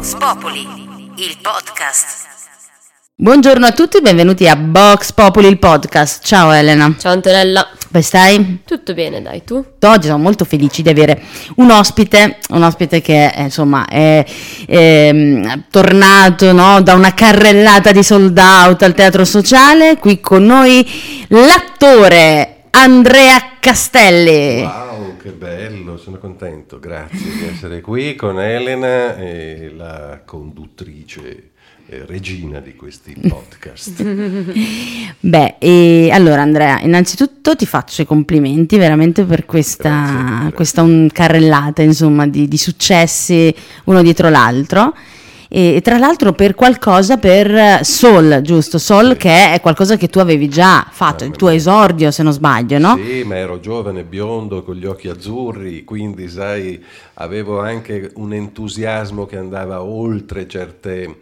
Vox Populi, il podcast. Buongiorno a tutti, benvenuti a Vox Populi, il podcast. Ciao Elena. Ciao Antonella. Come stai? Tutto bene, dai, tu? Oggi sono molto felici di avere un ospite, un ospite che eh, insomma è, è tornato no, da una carrellata di sold out al Teatro Sociale. Qui con noi l'attore Andrea Castelli. Wow, che bello, sono contento, grazie di essere qui con Elena, e la conduttrice eh, regina di questi podcast. Beh, e allora Andrea, innanzitutto ti faccio i complimenti veramente per questa, questa un carrellata insomma, di, di successi uno dietro l'altro e tra l'altro per qualcosa per Soul, giusto? Soul sì. che è qualcosa che tu avevi già fatto, il tuo esordio se non sbaglio, no? Sì, ma ero giovane, biondo, con gli occhi azzurri, quindi sai, avevo anche un entusiasmo che andava oltre certe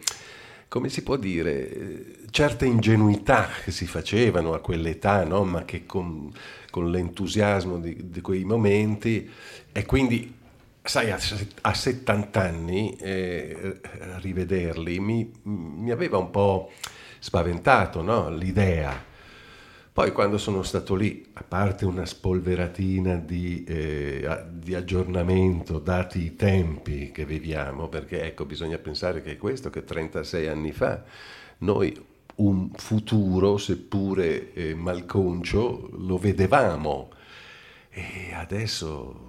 come si può dire, certe ingenuità che si facevano a quell'età, no? ma che con, con l'entusiasmo di, di, quei momenti, e quindi, sai, a, a 70 anni eh, rivederli mi, mi, aveva un po' spaventato no? l'idea poi quando sono stato lì, a parte una spolveratina di, eh, di, aggiornamento, dati i tempi che viviamo, perché ecco, bisogna pensare che questo che 36 anni fa, noi un futuro, seppure eh, malconcio, lo vedevamo e adesso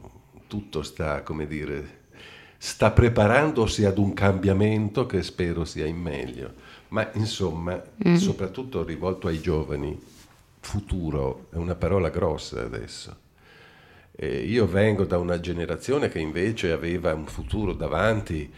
tutto sta, come dire, sta preparandosi ad un cambiamento che spero sia in meglio. Ma insomma, mm. soprattutto rivolto ai giovani, futuro è una parola grossa adesso. E io vengo da una generazione che invece aveva un futuro davanti,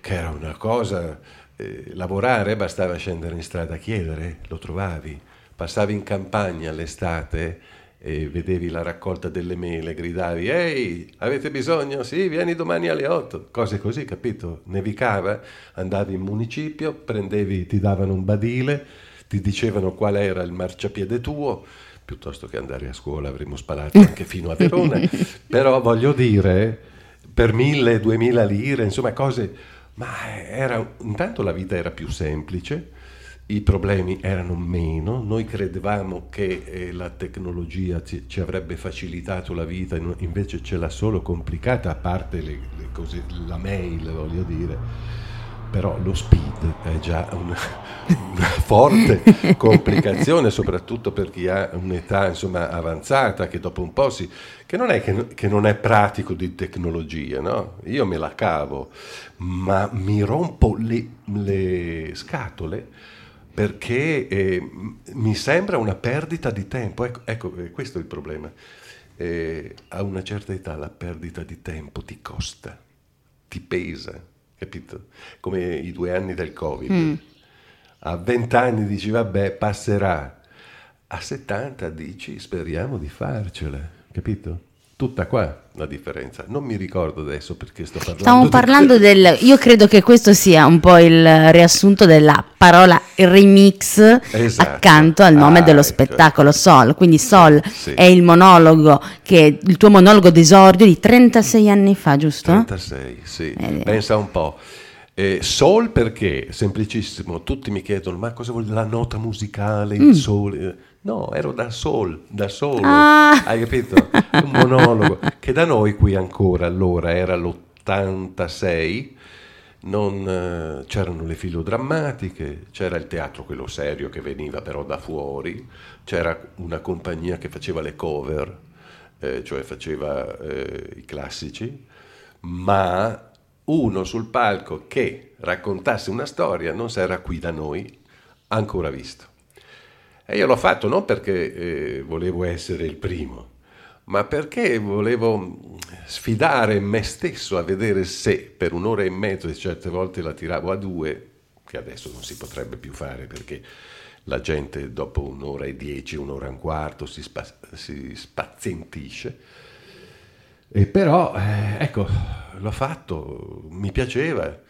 che era una cosa, eh, lavorare bastava scendere in strada a chiedere, lo trovavi, passavi in campagna l'estate e vedevi la raccolta delle mele, gridavi ehi, avete bisogno? Sì, vieni domani alle 8, cose così, capito? Nevicava, andavi in municipio, prendevi, ti davano un badile, ti dicevano qual era il marciapiede tuo, piuttosto che andare a scuola avremmo sparato anche fino a Verona, però voglio dire, per mille, duemila lire, insomma cose, ma era, intanto la vita era più semplice, i problemi erano meno, noi credevamo che eh, la tecnologia ci, ci, avrebbe facilitato la vita, invece ce l'ha solo complicata, a parte le, le cose, la mail, voglio dire però lo speed è già una, una forte complicazione, soprattutto per chi ha un'età insomma, avanzata, che dopo un po' si... che non è che, che non è pratico di tecnologia, no? Io me la cavo, ma mi rompo le, le scatole perché eh, mi sembra una perdita di tempo. Ecco, ecco eh, questo è il problema. Eh, a una certa età la perdita di tempo ti costa, ti pesa capito? Come i due anni del Covid. Mm. A 20 anni dici vabbè, passerà. A 70 dici speriamo di farcela, capito? Tutta qua la differenza. Non mi ricordo adesso perché sto parlando. Stiamo parlando del. Io credo che questo sia un po' il riassunto della parola remix esatto. accanto al nome ah, dello ecco. spettacolo Sol. Quindi Sol sì. è il monologo che il tuo monologo d'esordio di 36 anni fa, giusto? 36, sì. Eh, Pensa un po'. Eh, soul perché? Semplicissimo. Tutti mi chiedono: ma cosa vuol dire la nota musicale, il mm. sole? No, ero da sol, da solo, ah. hai capito? Un monologo che da noi qui ancora allora era l'86, non, eh, c'erano le filodrammatiche, c'era il teatro quello serio che veniva però da fuori, c'era una compagnia che faceva le cover, eh, cioè faceva eh, i classici, ma uno sul palco che raccontasse una storia non era qui da noi ancora visto. E io l'ho fatto non perché eh, volevo essere il primo, ma perché volevo sfidare me stesso a vedere se per un'ora e mezzo, e certe volte la tiravo a due, che adesso non si potrebbe più fare perché la gente dopo un'ora e dieci, un'ora e un quarto si, spa- si spazientisce. E però, eh, ecco, l'ho fatto, mi piaceva.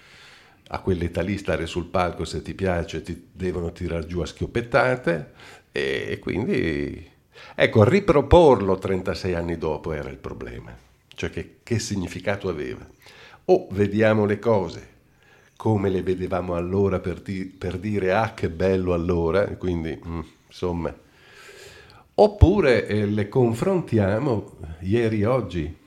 A quell'età lì stare sul palco se ti piace ti devono tirare giù a schioppettate e quindi ecco riproporlo 36 anni dopo era il problema. Cioè che, che significato aveva? O vediamo le cose come le vedevamo allora per, di- per dire ah che bello allora, quindi mm, insomma, oppure eh, le confrontiamo ieri oggi.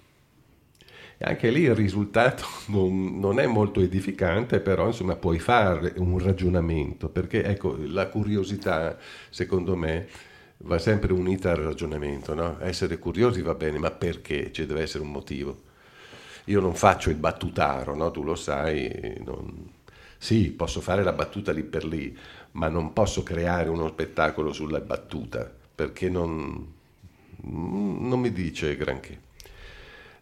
Anche lì il risultato non, non, è molto edificante, però insomma puoi fare un ragionamento, perché ecco, la curiosità, secondo me, va sempre unita al ragionamento. No? Essere curiosi va bene, ma perché? Ci deve essere un motivo. Io non faccio il battutaro, no? tu lo sai, non... sì, posso fare la battuta lì per lì, ma non posso creare uno spettacolo sulla battuta, perché non, non mi dice granché.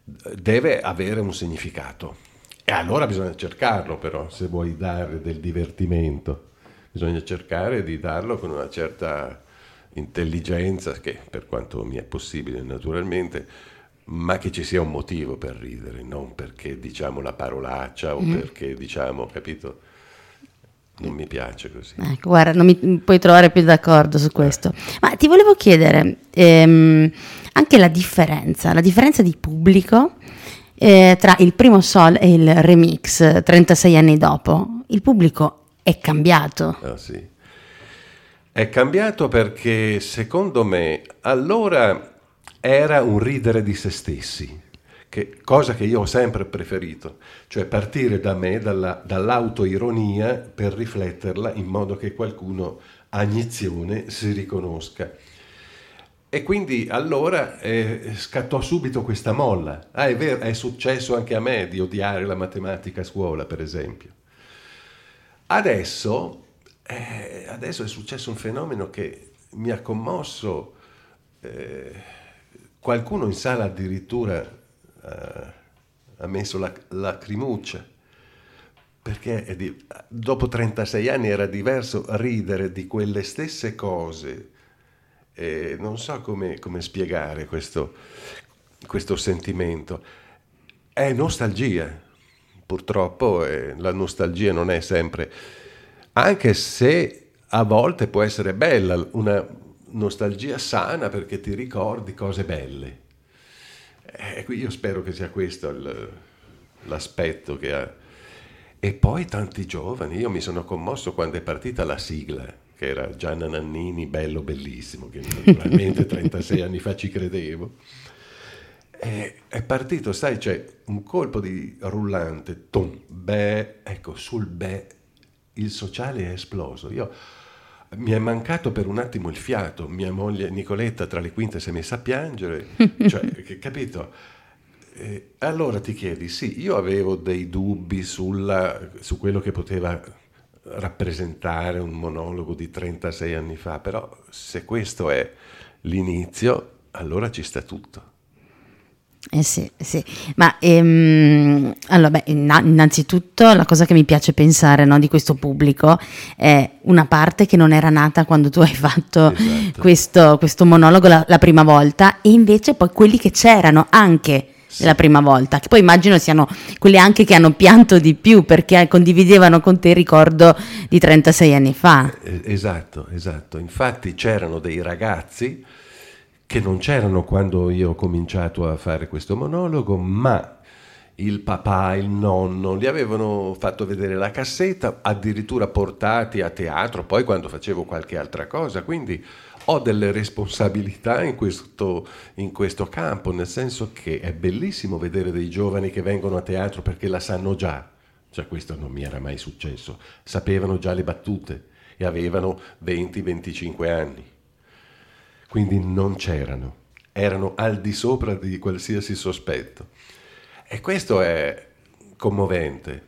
Deve avere un significato. E allora bisogna cercarlo però, se vuoi dare del divertimento. Bisogna cercare di darlo con una certa intelligenza, che per quanto mi è possibile naturalmente, ma che ci sia un motivo per ridere, non perché diciamo la parolaccia o mm. perché diciamo, capito? Non mi piace così. Ecco, guarda, non mi puoi trovare più d'accordo su questo. Eh. Ma ti volevo chiedere ehm, anche la differenza, la differenza di pubblico eh, tra il primo Sol e il remix 36 anni dopo. Il pubblico è cambiato. Ah, sì. È cambiato perché secondo me allora era un ridere di se stessi, che, cosa che io ho sempre preferito, cioè partire da me, dalla, dall'autoironia per rifletterla in modo che qualcuno a iniezione si riconosca. E quindi allora eh, scattò subito questa molla. Ah, è vero, è successo anche a me di odiare la matematica a scuola, per esempio. Adesso, eh, adesso è successo un fenomeno che mi ha commosso. Eh, Qualcuno in sala addirittura ha messo la lacrimuccia, perché di, dopo 36 anni era diverso ridere di quelle stesse cose. E non so come, come spiegare questo, questo sentimento. È nostalgia, purtroppo eh, la nostalgia non è sempre, anche se a volte può essere bella, una, nostalgia sana perché ti ricordi cose belle. Eh, io spero che sia questo il, l'aspetto che ha. E poi tanti giovani, io mi sono commosso quando è partita la sigla, che era Gianna Nannini, bello, bellissimo, che naturalmente 36 anni fa ci credevo. E è partito, sai, c'è un colpo di rullante, tom, beh, ecco, sul beh, il sociale è esploso. Io mi è mancato per un attimo il fiato, mia moglie Nicoletta tra le quinte si è messa a piangere, cioè, capito? E allora ti chiedi, sì, io avevo dei dubbi sulla, su quello che poteva rappresentare un monologo di 36 anni fa, però se questo è l'inizio, allora ci sta tutto. Eh sì, sì, ma ehm, allora, beh, innanzitutto la cosa che mi piace pensare no, di questo pubblico è una parte che non era nata quando tu hai fatto esatto. questo, questo, monologo la, la, prima volta e invece poi quelli che c'erano anche sì. la prima volta, che poi immagino siano quelli anche che hanno pianto di più perché condividevano con te il ricordo di 36 anni fa. Esatto, esatto, infatti c'erano dei ragazzi che non c'erano quando io ho cominciato a fare questo monologo, ma il papà, il nonno, gli avevano fatto vedere la cassetta, addirittura portati a teatro, poi quando facevo qualche altra cosa, quindi ho delle responsabilità in questo, in questo campo, nel senso che è bellissimo vedere dei giovani che vengono a teatro perché la sanno già, cioè questo non mi era mai successo, sapevano già le battute e avevano 20-25 anni quindi non c'erano, erano al di sopra di qualsiasi sospetto. E questo è commovente.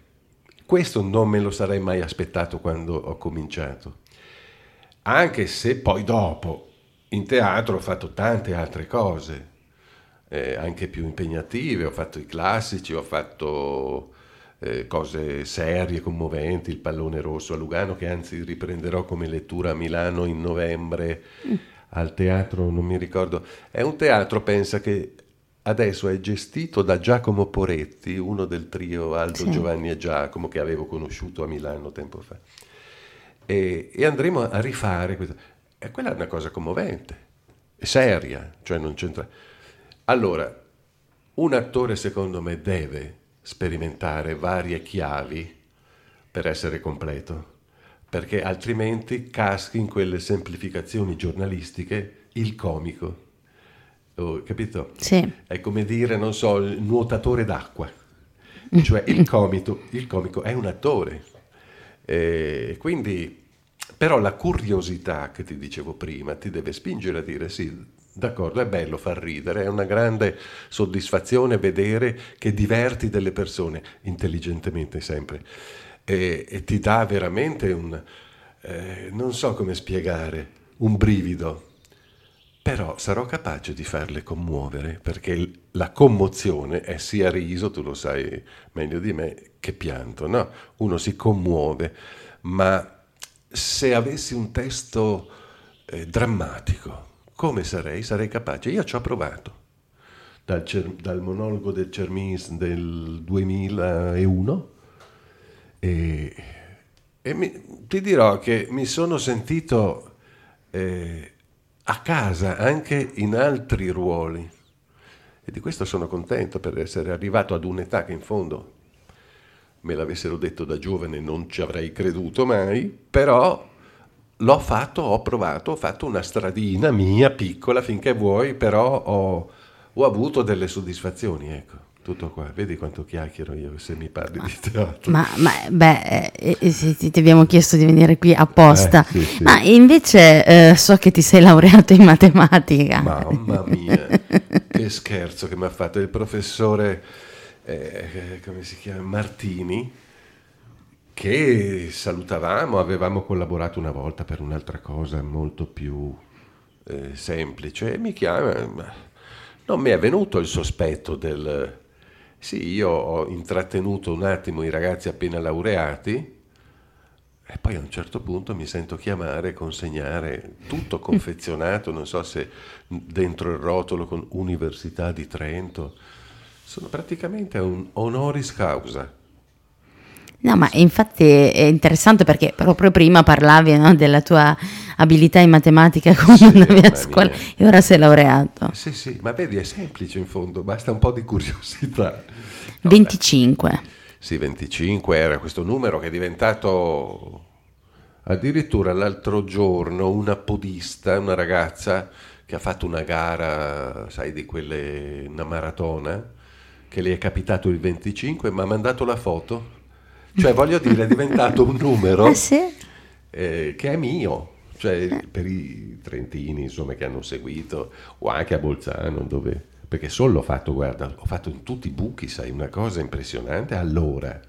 Questo non me lo sarei mai aspettato quando ho cominciato. Anche se poi dopo in teatro ho fatto tante altre cose, eh, anche più impegnative, ho fatto i classici, ho fatto eh, cose serie, commoventi, il pallone rosso a Lugano, che anzi riprenderò come lettura a Milano in novembre. Mm al teatro, non mi ricordo, è un teatro, pensa che adesso è gestito da Giacomo Poretti, uno del trio Aldo, sì. Giovanni e Giacomo che avevo conosciuto a Milano tempo fa. E, e andremo a rifare questo. E quella è una cosa commovente, è seria, cioè non c'entra. Allora, un attore secondo me deve sperimentare varie chiavi per essere completo, perché altrimenti caschi in quelle semplificazioni giornalistiche il comico. Oh, capito? Sì. È come dire, non so, il nuotatore d'acqua. Cioè il comico, il comico è un attore. E quindi, però la curiosità che ti dicevo prima ti deve spingere a dire sì, d'accordo, è bello far ridere, è una grande soddisfazione vedere che diverti delle persone, intelligentemente sempre, e, e ti dà veramente un, eh, non so come spiegare, un brivido però sarò capace di farle commuovere perché la commozione è sia riso, tu lo sai meglio di me, che pianto. No, uno si commuove, ma se avessi un testo eh, drammatico, come sarei? Sarei capace. Io ci ho provato. Dal, dal monologo del Cermis del 2001 e, e mi, ti dirò che mi sono sentito... Eh, a casa anche in altri ruoli. E di questo sono contento per essere arrivato ad un'età che in fondo me l'avessero detto da giovane non ci avrei creduto mai, però l'ho fatto, ho provato, ho fatto una stradina mia piccola finché vuoi, però ho, ho avuto delle soddisfazioni, ecco tutto qua. Vedi quanto chiacchiero io se mi parli di teatro. Ma, ma beh, eh, eh, ti abbiamo chiesto di venire qui apposta. Eh, sì, sì. Ma invece eh, so che ti sei laureato in matematica. Mamma mia, che scherzo che mi ha fatto il professore, eh, come si chiama, Martini, che salutavamo, avevamo collaborato una volta per un'altra cosa molto più eh, semplice. Mi chiama, non mi è venuto il sospetto del sì, io ho intrattenuto un attimo i ragazzi appena laureati e poi a un certo punto mi sento chiamare, consegnare tutto confezionato, non so se dentro il rotolo con Università di Trento. Sono praticamente un honoris causa. No, ma infatti è interessante perché proprio prima parlavi no, della tua abilità in matematica quando sì, andavi a scuola mia. e ora sei laureato. Sì, sì, ma vedi è semplice in fondo, basta un po' di curiosità. No, 25. Beh. Sì, 25 era questo numero che è diventato addirittura l'altro giorno una podista, una ragazza che ha fatto una gara, sai, di quelle, una maratona, che le è capitato il 25, mi ha mandato la foto cioè, voglio dire, è diventato un numero eh sì. eh, che è mio. Cioè, eh. per i trentini, insomma, che hanno seguito, o anche a Bolzano, dove... Perché solo l'ho fatto, guarda, ho fatto in tutti i buchi, sai, una cosa impressionante. Allora,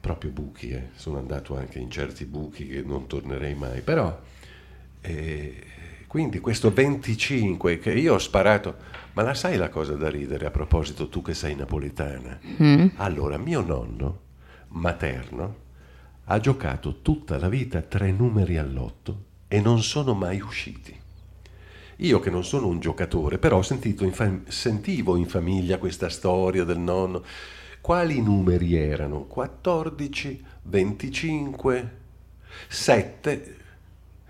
proprio buchi, eh. sono andato anche in certi buchi che non tornerei mai, però... Eh, quindi questo 25 che io ho sparato, ma la sai la cosa da ridere a proposito tu che sei napoletana? Mm. Allora, mio nonno materno ha giocato tutta la vita tre numeri all'otto e non sono mai usciti. Io che non sono un giocatore, però in fam- sentivo in famiglia questa storia del nonno. Quali numeri erano? 14, 25, 7,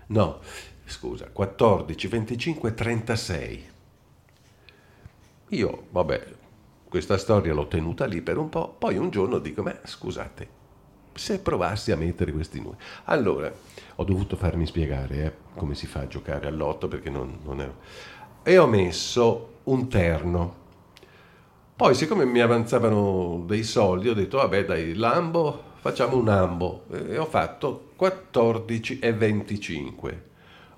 no, scusa, 14, 25, 36. Io, vabbè, questa storia l'ho tenuta lì per un po', poi un giorno dico, ma scusate, se provassi a mettere questi numeri. Allora, ho dovuto farmi spiegare eh, come si fa a giocare all'otto perché non, non è... E ho messo un terno. Poi, siccome mi avanzavano dei soldi, ho detto, vabbè, dai, Lambo, facciamo un ambo. E ho fatto 14 e 25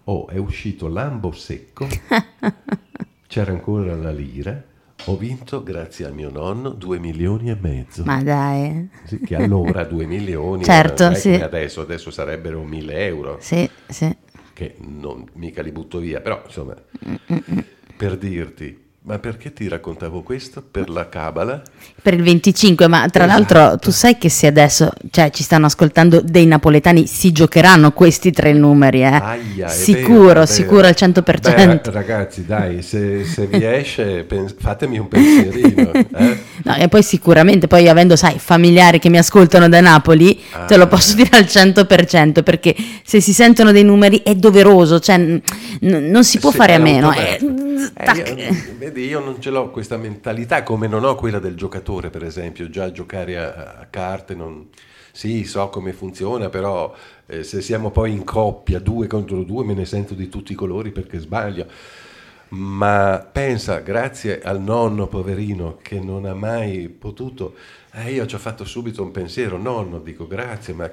oh, è uscito Lambo secco, c'era ancora la lira, ho vinto, grazie al mio nonno, due milioni e mezzo. Ma dai. Sì, che allora due milioni, certo, sì. adesso, adesso sarebbero mille euro. Sì, sì. Che non mica li butto via, però insomma, Mm-mm. per dirti, ma perché ti raccontavo questo? Per la Cabala? Per il 25, ma tra esatto. l'altro tu sai che se adesso cioè, ci stanno ascoltando dei napoletani si giocheranno questi tre numeri, eh? Aia, sicuro, vero, sicuro al 100%. Beh, ragazzi, dai, se, se vi esce pens- fatemi un pensierino. Eh? No, e poi sicuramente, poi avendo, sai, familiari che mi ascoltano da Napoli, ah, te lo posso dire al 100%, perché se si sentono dei numeri è doveroso, cioè n- non si può sì, fare a meno. Eh, eh, io, vedi, io non ce l'ho questa mentalità come non ho quella del giocatore, per esempio, già giocare a, a carte non... Sì, so come funziona, però eh, se siamo poi in coppia, due contro due, me ne sento di tutti i colori perché sbaglio. Ma pensa, grazie al nonno poverino che non ha mai potuto, eh, io ci ho fatto subito un pensiero, nonno, dico grazie, ma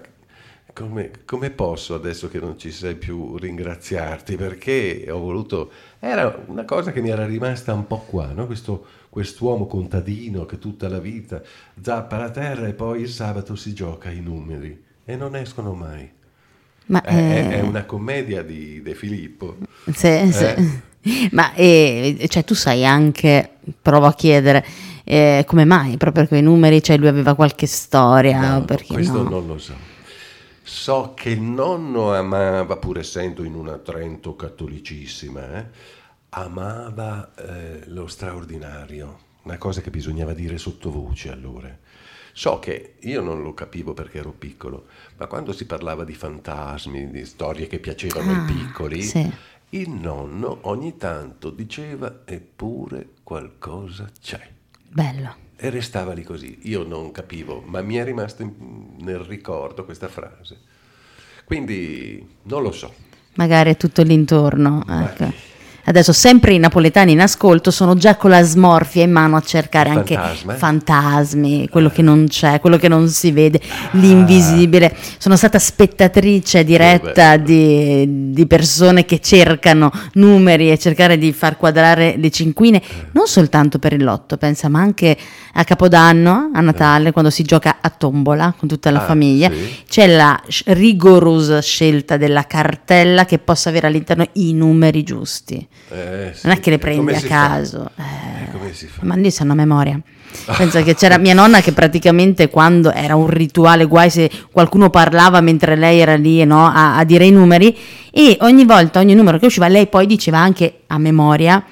come, come, posso adesso che non ci sei più ringraziarti? Perché ho voluto... Era una cosa che mi era rimasta un po' qua, no? Questo, quest'uomo contadino che tutta la vita zappa la terra e poi il sabato si gioca i numeri e non escono mai. Ma, è, eh... è, una commedia di De Filippo. Sì, eh? sì. Ma eh, cioè, tu sai anche, provo a chiedere, eh, come mai proprio quei numeri, cioè lui aveva qualche storia? No, questo no? non lo so. So che il nonno amava, pur essendo in una Trento cattolicissima, eh, amava eh, lo straordinario, una cosa che bisognava dire sottovoce allora. So che io non lo capivo perché ero piccolo, ma quando si parlava di fantasmi, di storie che piacevano ah, ai piccoli, sì. il nonno ogni tanto diceva eppure qualcosa c'è. Bello. E restava lì così. Io non capivo, ma mi è rimasta nel ricordo questa frase. Quindi non lo so. Magari è tutto l'intorno. Ecco. Adesso sempre i napoletani in ascolto sono già con la smorfia in mano a cercare anche Fantasma. fantasmi, quello che non c'è, quello che non si vede, l'invisibile. Sono stata spettatrice diretta di, di, persone che cercano numeri e cercare di far quadrare le cinquine, non soltanto per il lotto, pensa, ma anche a Capodanno, a Natale, quando si gioca a tombola con tutta la ah, famiglia. Sì. C'è la rigorosa scelta della cartella che possa avere all'interno i numeri giusti. Eh, sì. Non è che le prendi a caso. Eh, eh, ma lì sanno a memoria. Penso che c'era mia nonna che praticamente quando era un rituale, guai se qualcuno parlava mentre lei era lì no, a, a, dire i numeri, e ogni volta, ogni numero che usciva, lei poi diceva anche a memoria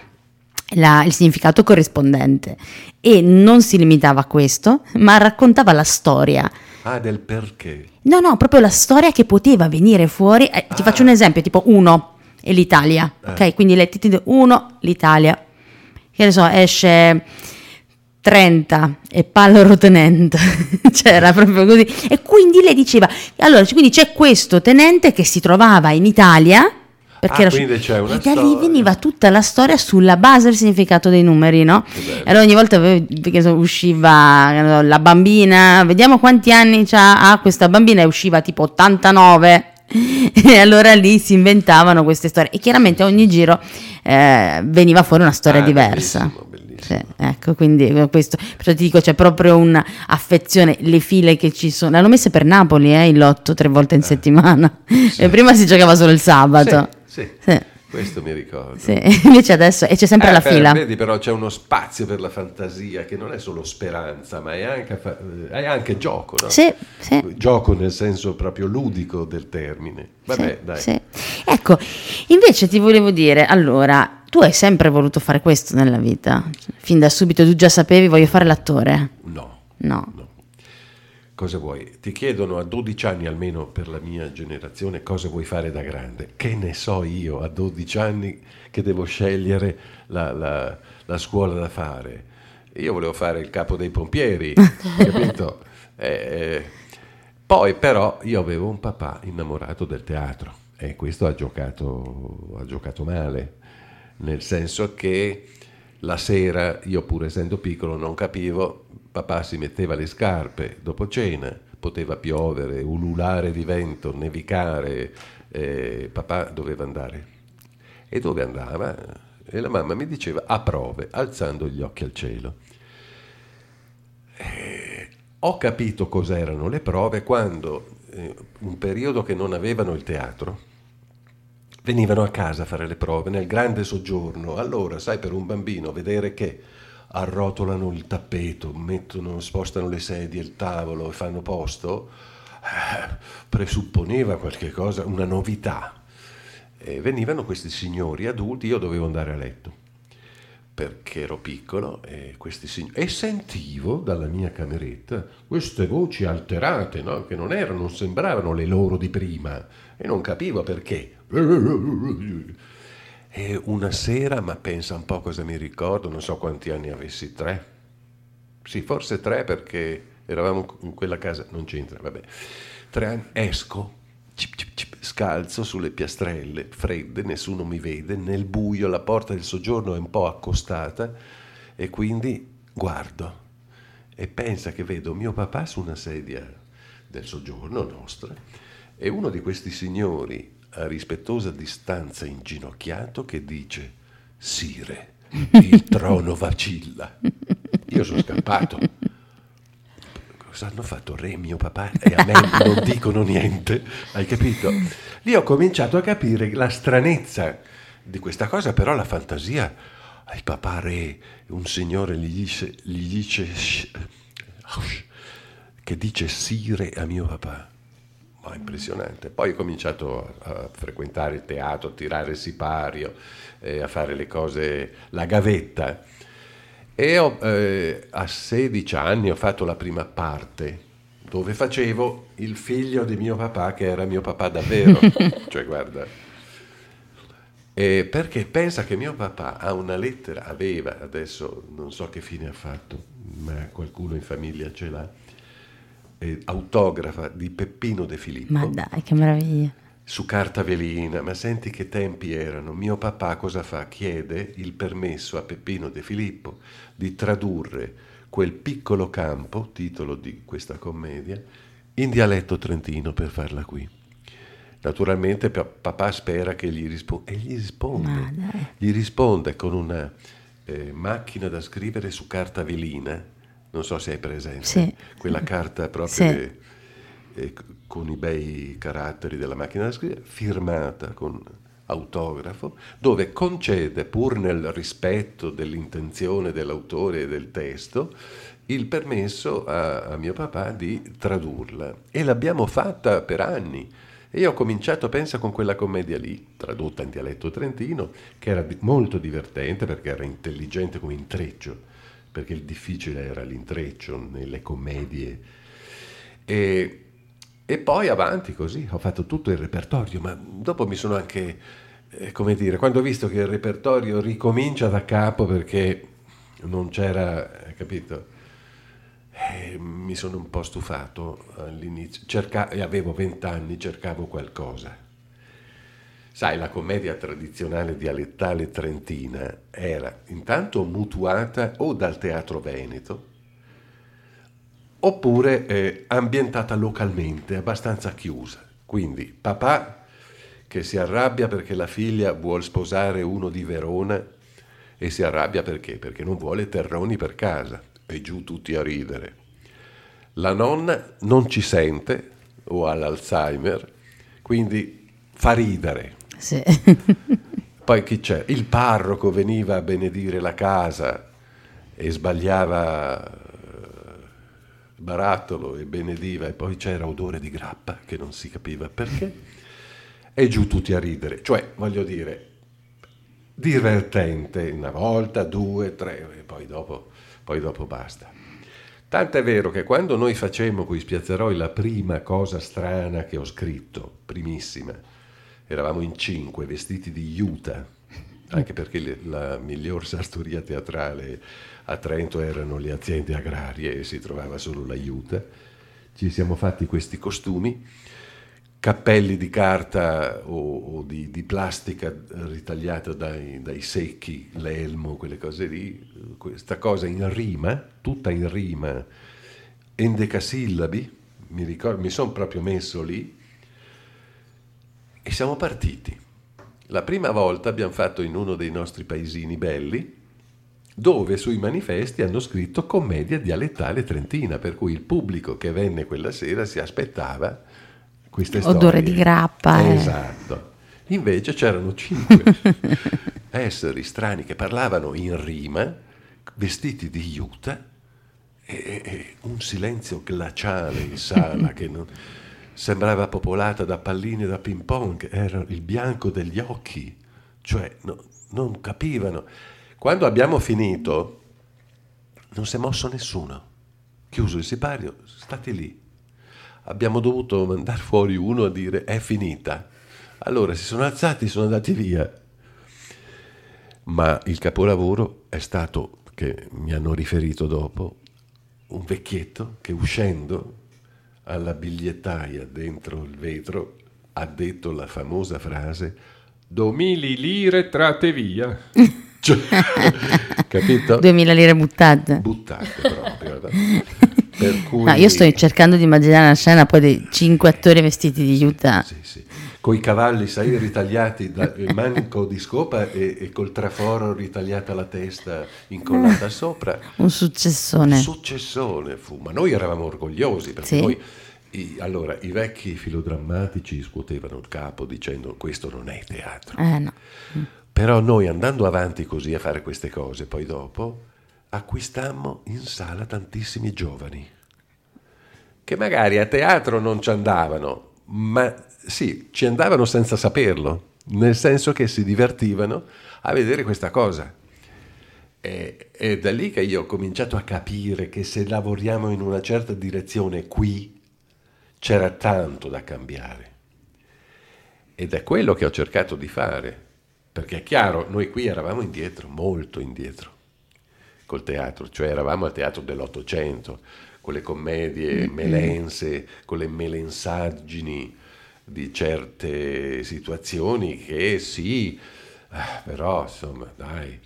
la, il significato corrispondente. E non si limitava a questo, ma raccontava la storia. Ah, del perché? No, no, proprio la storia che poteva venire fuori. Eh, ti ah. faccio un esempio, tipo uno e l'Italia. Eh. Ok, quindi lei ti dice 1 l'Italia. Che ne so, esce 30 e palloro tenente. C'era proprio così. E quindi lei diceva, allora, quindi c'è questo tenente che si trovava in Italia perché ah, era, c'è una e da lì veniva tutta la storia sulla base del significato dei numeri, no? E allora ogni volta so, usciva la bambina, vediamo quanti anni ha ah, questa bambina e usciva tipo 89 e allora lì si inventavano queste storie e chiaramente ogni giro eh, veniva fuori una storia ah, diversa. Bellissimo, bellissimo. Sì, ecco, quindi questo, perciò ti dico, c'è proprio un'affezione, le file che ci sono, l'hanno messe per Napoli, eh, il lotto tre volte in eh. settimana, sì. e prima si giocava solo il sabato. Sì, sì. Questo mi ricordo. Sì, invece adesso, e c'è sempre eh, la fila. Vedi però c'è uno spazio per la fantasia che non è solo speranza, ma è anche, è anche gioco, no? Sì, sì. Gioco nel senso proprio ludico del termine. Vabbè, dai. Sì. Ecco, invece ti volevo dire, allora, tu hai sempre voluto fare questo nella vita? Fin da subito tu già sapevi voglio fare l'attore? No. No. no. Cosa vuoi? Ti chiedono a 12 anni, almeno per la mia generazione, cosa vuoi fare da grande. Che ne so io a 12 anni che devo scegliere la, la, la scuola da fare. Io volevo fare il capo dei pompieri, capito? Eh, eh, poi però io avevo un papà innamorato del teatro e questo ha giocato, ha giocato male, nel senso che la sera, io pur essendo piccolo non capivo, Papà si metteva le scarpe dopo cena, poteva piovere, ululare di vento, nevicare, eh, papà doveva andare. E dove andava? E la mamma mi diceva a prove, alzando gli occhi al cielo. Eh, ho capito cos'erano le prove quando, eh, un periodo che non avevano il teatro, venivano a casa a fare le prove nel grande soggiorno. Allora, sai, per un bambino vedere che arrotolano il tappeto, mettono, spostano le sedie, il tavolo e fanno posto, eh, presupponeva qualche cosa, una novità. E venivano questi signori adulti, io dovevo andare a letto perché ero piccolo e, signori, e sentivo dalla mia cameretta queste voci alterate no? che non erano, non sembravano le loro di prima e non capivo perché. E una sera, ma pensa un po' cosa mi ricordo, non so quanti anni avessi, tre. Sì, forse tre perché eravamo in quella casa, non c'entra, vabbè. Tre anni, esco, cip, cip, cip, scalzo sulle piastrelle, fredde, nessuno mi vede, nel buio la porta del soggiorno è un po' accostata e quindi guardo e pensa che vedo mio papà su una sedia del soggiorno nostra e uno di questi signori a rispettosa distanza inginocchiato che dice Sire, il trono vacilla. Io sono scappato. Cosa hanno fatto re mio papà e a me non dicono niente, hai capito? Lì ho cominciato a capire la stranezza di questa cosa, però la fantasia, il papà re, un signore gli dice, gli dice che dice sire a mio papà. Ma impressionante. Poi ho cominciato a, a frequentare il teatro, a tirare il sipario, eh, a fare le cose, la gavetta. E ho, eh, a 16 anni ho fatto la prima parte dove facevo il figlio di mio papà che era mio papà davvero. cioè guarda, eh, perché pensa che mio papà ha una lettera, aveva, adesso non so che fine ha fatto, ma qualcuno in famiglia ce l'ha, eh, autografa di Peppino De Filippo. Ma dai, che meraviglia. Su carta velina, ma senti che tempi erano. Mio papà cosa fa? Chiede il permesso a Peppino De Filippo di tradurre quel piccolo campo, titolo di questa commedia, in dialetto trentino per farla qui. Naturalmente papà spera che gli risponda e gli risponde, gli risponde con una eh, macchina da scrivere su carta velina, non so se hai presente, sì. quella carta proprio sì. che, eh, con i bei caratteri della macchina da scrivere, firmata con autografo, dove concede, pur nel rispetto dell'intenzione dell'autore e del testo, il permesso a, a mio papà di tradurla. E l'abbiamo fatta per anni. E io ho cominciato, pensa, con quella commedia lì, tradotta in dialetto trentino, che era molto divertente perché era intelligente come intreccio, perché il difficile era l'intreccio nelle commedie. E, e poi avanti così, ho fatto tutto il repertorio, ma dopo mi sono anche, eh, come dire, quando ho visto che il repertorio ricomincia da capo perché non c'era, capito? Eh, mi sono un po' stufato all'inizio, Cerca- avevo vent'anni, cercavo qualcosa. Sai, la commedia tradizionale dialettale trentina era intanto mutuata o dal teatro veneto, oppure eh, ambientata localmente, abbastanza chiusa. Quindi papà che si arrabbia perché la figlia vuole sposare uno di Verona e si arrabbia perché? Perché non vuole terroni per casa e giù tutti a ridere. La nonna non ci sente o ha l'Alzheimer, quindi fa ridere. Sì. Poi chi c'è? Il parroco veniva a benedire la casa e sbagliava il barattolo e benediva e poi c'era odore di grappa che non si capiva perché. E giù tutti a ridere. Cioè, voglio dire, divertente una volta, due, tre, e poi dopo poi dopo basta. Tant'è vero che quando noi facemmo con i spiazzeroi la prima cosa strana che ho scritto, primissima, eravamo in cinque vestiti di Utah, anche perché le, la miglior sartoria teatrale a Trento erano le aziende agrarie e si trovava solo la Utah, ci siamo fatti questi costumi cappelli di carta o, o di, di, plastica ritagliata dai, dai, secchi, l'elmo, quelle cose lì, questa cosa in rima, tutta in rima, endecasillabi, mi, mi sono proprio messo lì e siamo partiti. La prima volta abbiamo fatto in uno dei nostri paesini belli, dove sui manifesti hanno scritto commedia dialettale trentina, per cui il pubblico che venne quella sera si aspettava queste Odore di grappa. Eh. Esatto. Invece c'erano cinque esseri strani che parlavano in rima, vestiti di juta, e, e un silenzio glaciale in sala che non, sembrava popolata da palline da ping pong, era il bianco degli occhi, cioè no, non capivano. Quando abbiamo finito non si è mosso nessuno, chiuso il sipario, stati lì abbiamo dovuto mandare fuori uno a dire è finita. Allora si sono alzati, sono andati via. ma il capolavoro è stato, che mi hanno riferito dopo, un vecchietto che uscendo alla bigliettaia dentro il vetro ha detto la famosa frase Domili lire trate via. Cioè, capito? 2000 lire buttate. Buttate proprio. Per cui... No, io sto cercando di immaginare la scena poi dei cinque attori vestiti di Utah. Sì, sì. Con i cavalli, sai, ritagliati da manco di scopa e, e, col traforo ritagliata la testa incollata sopra. Un successone. Un successone fu, ma noi eravamo orgogliosi perché Sì. noi... i- allora, i vecchi filodrammatici scuotevano il capo dicendo questo non è teatro. Eh no. Però noi andando avanti così a fare queste cose, poi dopo acquistammo in sala tantissimi giovani che magari a teatro non ci andavano, ma sì, ci andavano senza saperlo, nel senso che si divertivano a vedere questa cosa. E, è da lì che io ho cominciato a capire che se lavoriamo in una certa direzione qui, c'era tanto da cambiare. Ed è quello che ho cercato di fare, perché è chiaro, noi qui eravamo indietro, molto indietro, col teatro, cioè eravamo al teatro dell'Ottocento, con le commedie melense, con le melensaggini di certe situazioni che sì, ah, però insomma dai,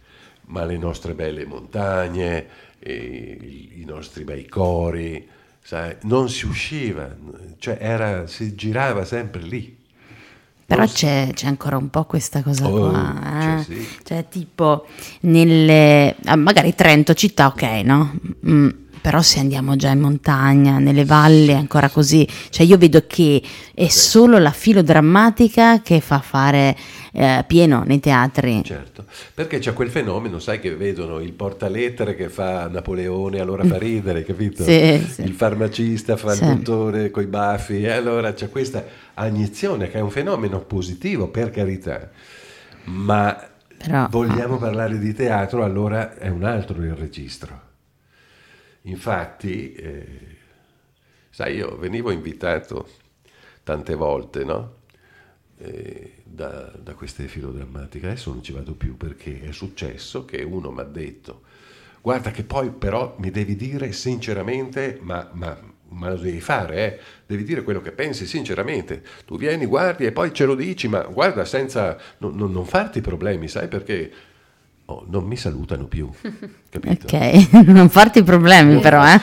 ma le nostre belle montagne, i, nostri bei cori, sai, non si usciva, cioè era, si girava sempre lì. Però c'è, c'è ancora un po' questa cosa Oh, qua. eh. c'è sì. Cioè, tipo, nelle. ah, magari Trento città, ok, no? Mm, però se andiamo già in montagna, nelle valli, ancora così. Cioè, io vedo che è solo la filodrammatica che fa fare eh, pieno nei teatri. Certo, perché c'è quel fenomeno, sai che vedono il portalettere che fa Napoleone, allora fa ridere, capito? Sì, sì. Il farmacista fa Sì. il dottore coi baffi, e allora c'è questa agnizione che è un fenomeno positivo, per carità, ma Però- vogliamo parlare di teatro, allora è un altro il registro. Infatti, eh, sai, io venivo invitato tante volte, no? Eh, da, da queste filodrammatiche. Adesso non ci vado più perché è successo che uno mi ha detto: Guarda, che poi però mi devi dire sinceramente, ma, ma- ma lo devi fare, eh? devi dire quello che pensi sinceramente. Tu vieni, guardi e poi ce lo dici, ma guarda, senza non, non- non farti problemi, sai perché oh, non mi salutano più, capito? Ok, non farti problemi, però, eh.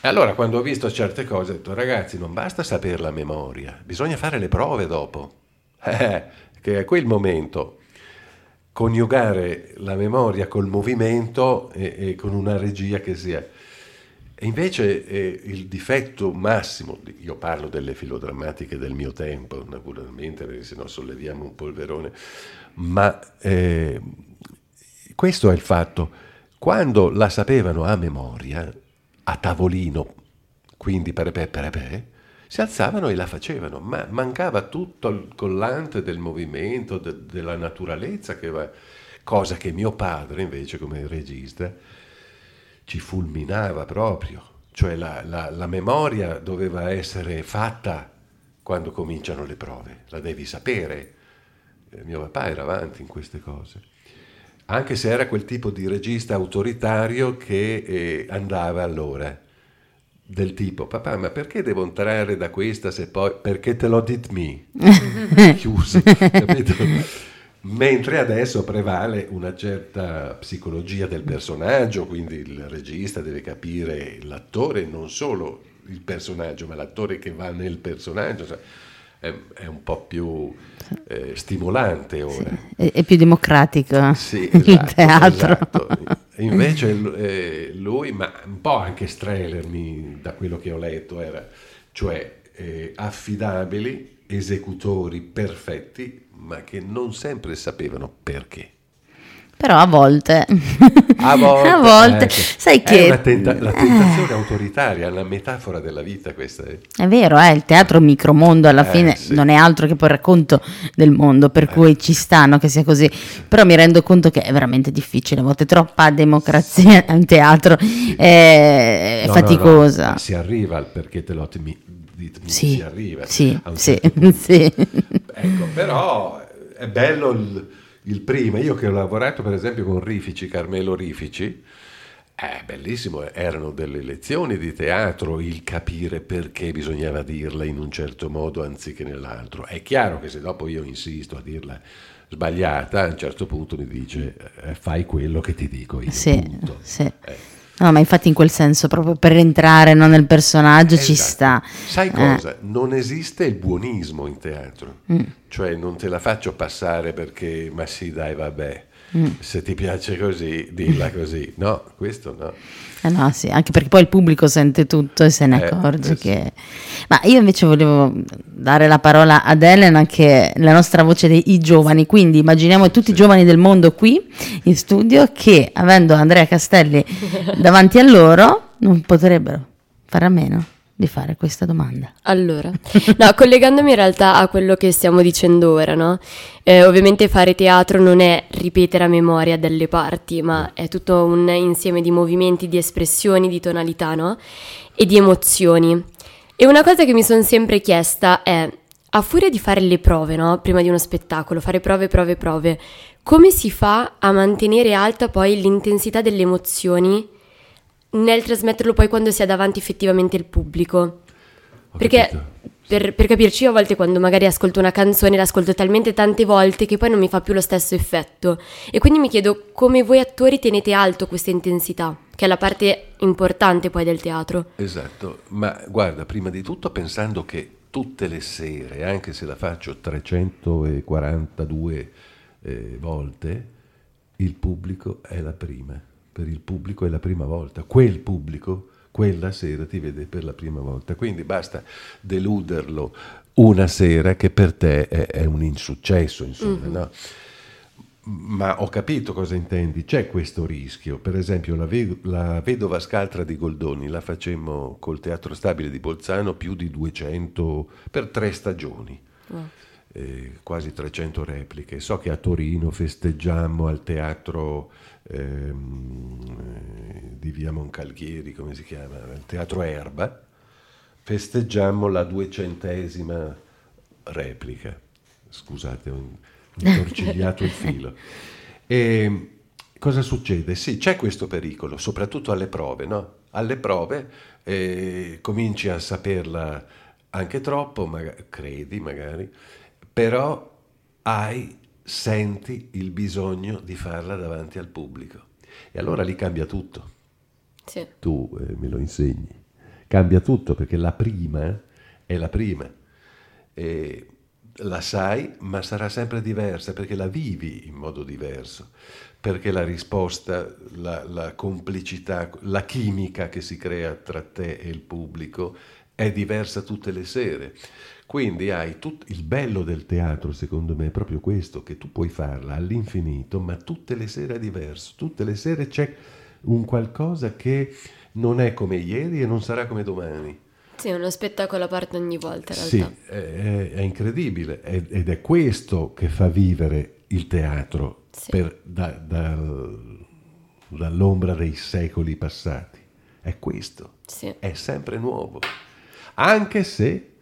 E allora quando ho visto certe cose ho detto ragazzi non basta sapere la memoria, bisogna fare le prove dopo, Eh, che è quel momento, coniugare la memoria col movimento e, e con una regia che sia. E invece eh, il difetto massimo, io parlo delle filodrammatiche del mio tempo naturalmente, perché sennò solleviamo un polverone, ma eh, questo è il fatto, quando la sapevano a memoria, a tavolino, quindi perepè perepè, si alzavano e la facevano, ma mancava tutto il collante del movimento, de- della naturalezza, che va- cosa che mio padre invece come regista ci fulminava proprio, cioè la, la- la memoria doveva essere fatta quando cominciano le prove, la devi sapere. Eh, mio papà era avanti in queste cose anche se era quel tipo di regista autoritario che eh, andava allora. Del tipo papà ma perché devo entrare da questa se poi perché te l'ho dit me? Chiusi capito? mentre adesso prevale una certa psicologia del personaggio quindi il regista deve capire l'attore non solo il personaggio ma l'attore che va nel personaggio è, è un po' più eh, stimolante ora È, è più democratico sì, il esatto, teatro. esatto. Invece eh, lui, ma un po' anche Streller, mi- da quello che ho letto, era cioè eh, affidabili, esecutori perfetti, ma che non sempre sapevano perché. Però a volte, A volte, a volte, ecco. sai È che una tenta- la tentazione autoritaria, la metafora della vita questa è. È vero, eh, il teatro micromondo alla Eh, fine sì. non è altro che poi il racconto del mondo, per cui ci stanno che sia così. Però mi rendo conto che è veramente difficile, a volte troppa democrazia in teatro è, è No, no, no, faticosa. ma si arriva al perché te lo temi- Sì, si arriva sì, a un sì, certo punto. sì. Ecco, però è bello il, il prima, io che ho lavorato per esempio con Rifici, Carmelo Rifici, è bellissimo, erano delle lezioni di teatro il capire perché bisognava dirla in un certo modo anziché nell'altro. È chiaro che se dopo io insisto a dirla sbagliata, a un certo punto mi dice eh, fai quello che ti dico io. Sì, punto. sì. Eh. No, ma infatti in quel senso, proprio per entrare no, nel personaggio ci Esatto. sta. Sai Eh. cosa? Non esiste il buonismo in teatro, Mm. cioè non te la faccio passare perché, ma sì dai vabbè, Mm. se ti piace così, dilla così. No, questo no. Eh no, sì, anche perché poi il pubblico sente tutto e se ne Eh, accorge eh sì. che... Ma io invece volevo dare la parola ad Elena che è la nostra voce dei giovani, quindi immaginiamo tutti i giovani del mondo qui in studio che avendo Andrea Castelli davanti a loro non potrebbero fare a meno di fare questa domanda. Allora, no, collegandomi in realtà a quello che stiamo dicendo ora, no? Eh, ovviamente fare teatro non è ripetere a memoria delle parti, ma è tutto un insieme di movimenti, di espressioni, di tonalità, no? E di emozioni. E una cosa che mi sono sempre chiesta è, a furia di fare le prove, no? Prima di uno spettacolo, fare prove, prove, prove, come si fa a mantenere alta poi l'intensità delle emozioni nel trasmetterlo poi quando si ha davanti effettivamente il pubblico? Ho Perché per, per capirci, io a volte quando magari ascolto una canzone l'ascolto talmente tante volte che poi non mi fa più lo stesso effetto. E quindi mi chiedo come voi attori tenete alto questa intensità, che è la parte importante poi del teatro. Esatto, ma guarda, prima di tutto pensando che tutte le sere, anche se la faccio 342 eh, volte, il pubblico è la prima. Per il pubblico è la prima volta. Quel pubblico quella sera ti vede per la prima volta. Quindi basta deluderlo una sera che per te è, è un insuccesso, insomma, no? Ma ho capito cosa intendi, c'è questo rischio. Per esempio, la, ve- la Vedova Scaltra di Goldoni la facemmo col Teatro Stabile di Bolzano più di 200 per tre stagioni, eh, quasi 300 repliche. So che a Torino festeggiammo al teatro ehm, eh, di Via Moncalchieri, come si chiama? Il Teatro Erba, festeggiammo la duecentesima replica. Scusate, ho intorcigliato il filo. E cosa succede? Sì, c'è questo pericolo, soprattutto alle prove, no? Alle prove eh, cominci a saperla anche troppo, maga- credi magari, però hai, senti il bisogno di farla davanti al pubblico. E allora lì cambia tutto Sì. tu eh, me lo insegni. Cambia tutto perché la prima è la prima. E la sai, ma sarà sempre diversa perché la vivi in modo diverso, perché la risposta, la, la complicità, la chimica che si crea tra te e il pubblico è diversa tutte le sere. Quindi hai tut- il bello del teatro, secondo me, è proprio questo, che tu puoi farla all'infinito, ma tutte le sere è diverso. Tutte le sere c'è un qualcosa che non è come ieri e non sarà come domani. Sì, uno spettacolo a parte ogni volta in Sì, realtà. è, è- è incredibile è- ed è questo che fa vivere il teatro Sì. per- da- dal- dall'ombra dei secoli passati. È questo, Sì. è sempre nuovo. Anche se,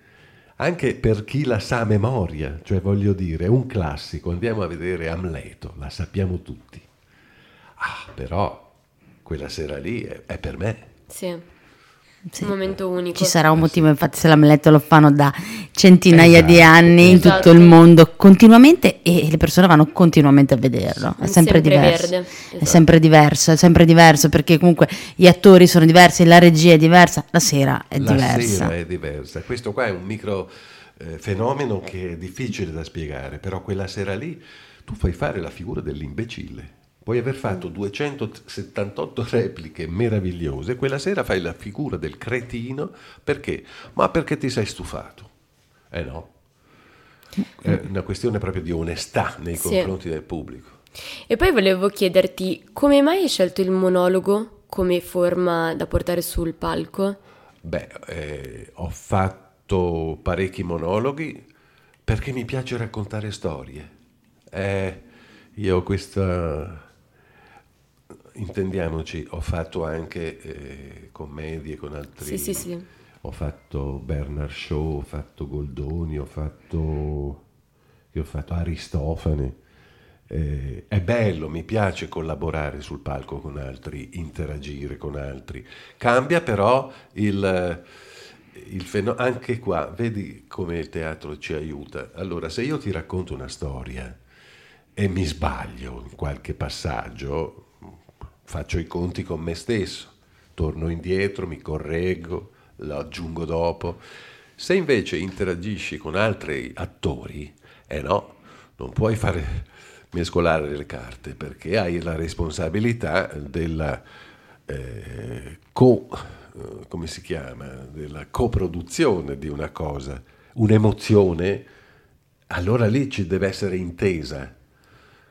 anche per chi la sa a memoria, cioè voglio dire, è un classico, andiamo a vedere Amleto, la sappiamo tutti. Ah, però quella sera lì è, è per me. Sì. Sì. Un momento unico. Ci sarà un motivo, infatti se l'Amleto lo fanno da centinaia di Esatto, anni in esatto. tutto il mondo continuamente e le persone vanno continuamente a vederlo, è Un sempre diverso. È esatto. sempre diverso, è sempre diverso perché comunque gli attori sono diversi, la regia è diversa, la sera è la diversa. sera è diversa. Questo qua è un micro eh, fenomeno che è difficile da spiegare, però quella sera lì tu fai fare la figura dell'imbecille. Puoi aver fatto 278 repliche meravigliose, quella sera fai la figura del cretino perché? Ma perché ti sei stufato? Eh no. È una questione proprio di onestà nei Sì. confronti del pubblico. E poi volevo chiederti come mai hai scelto il monologo come forma da portare sul palco? Beh, eh, ho fatto parecchi monologhi perché mi piace raccontare storie. Eh, io ho questa... Intendiamoci, ho fatto anche eh, commedie con altri... Sì, sì, sì. Ho fatto Bernard Shaw, ho fatto Goldoni, ho fatto... Ho fatto Aristofane. eh, è bello, mi piace collaborare sul palco con altri, interagire con altri. Cambia però il, il fenomeno, anche qua, vedi come il teatro ci aiuta. Allora, se io ti racconto una storia e mi sbaglio in qualche passaggio, faccio i conti con me stesso, torno indietro, mi correggo, lo aggiungo dopo. Se invece interagisci con altri attori, eh no, non puoi fare mescolare le carte perché hai la responsabilità della eh, co, eh, come si chiama, della coproduzione di una cosa, un'emozione, allora lì ci deve essere intesa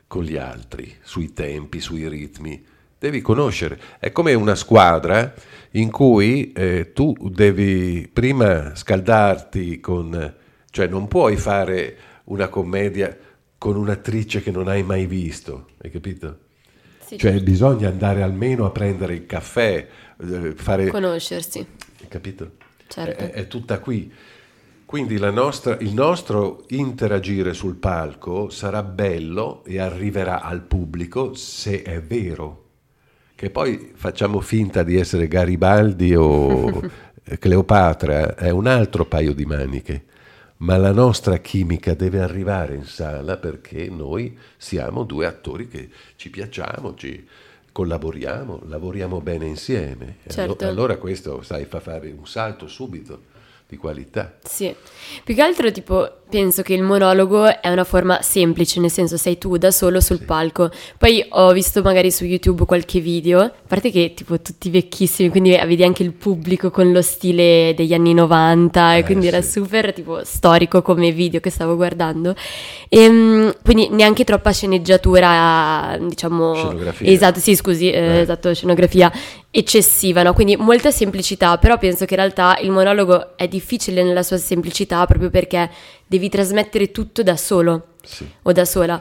con gli altri, sui tempi, sui ritmi. Devi conoscere, è come una squadra in cui eh, tu devi prima scaldarti con, cioè non puoi fare una commedia con un'attrice che non hai mai visto, hai capito? Sì, cioè certo. bisogna andare almeno a prendere il caffè, eh, fare... Conoscersi. Hai capito? Certo. È, è tutta qui. Quindi nostra, il nostro interagire sul palco sarà bello e arriverà al pubblico se è vero. Che poi facciamo finta di essere Garibaldi o Cleopatra, è un altro paio di maniche ma la nostra chimica deve arrivare in sala perché noi siamo due attori che ci piacciamo, ci collaboriamo, lavoriamo bene insieme. Certo. Allora questo, sai, fa fare un salto subito di qualità. Sì, più che altro tipo penso che il monologo è una forma semplice, nel senso sei tu da solo sul sì. palco. Poi ho visto magari su YouTube qualche video, a parte che tipo tutti vecchissimi, quindi vedi anche il pubblico con lo stile degli anni 90 eh, e quindi sì. era super tipo storico come video che stavo guardando. E ehm, quindi neanche troppa sceneggiatura, diciamo... Scenografia. Esatto, sì, scusi, eh. Eh, esatto, scenografia eccessiva, no? Quindi molta semplicità, però penso che in realtà il monologo è difficile nella sua semplicità proprio perché devi trasmettere tutto da solo sì. o da sola.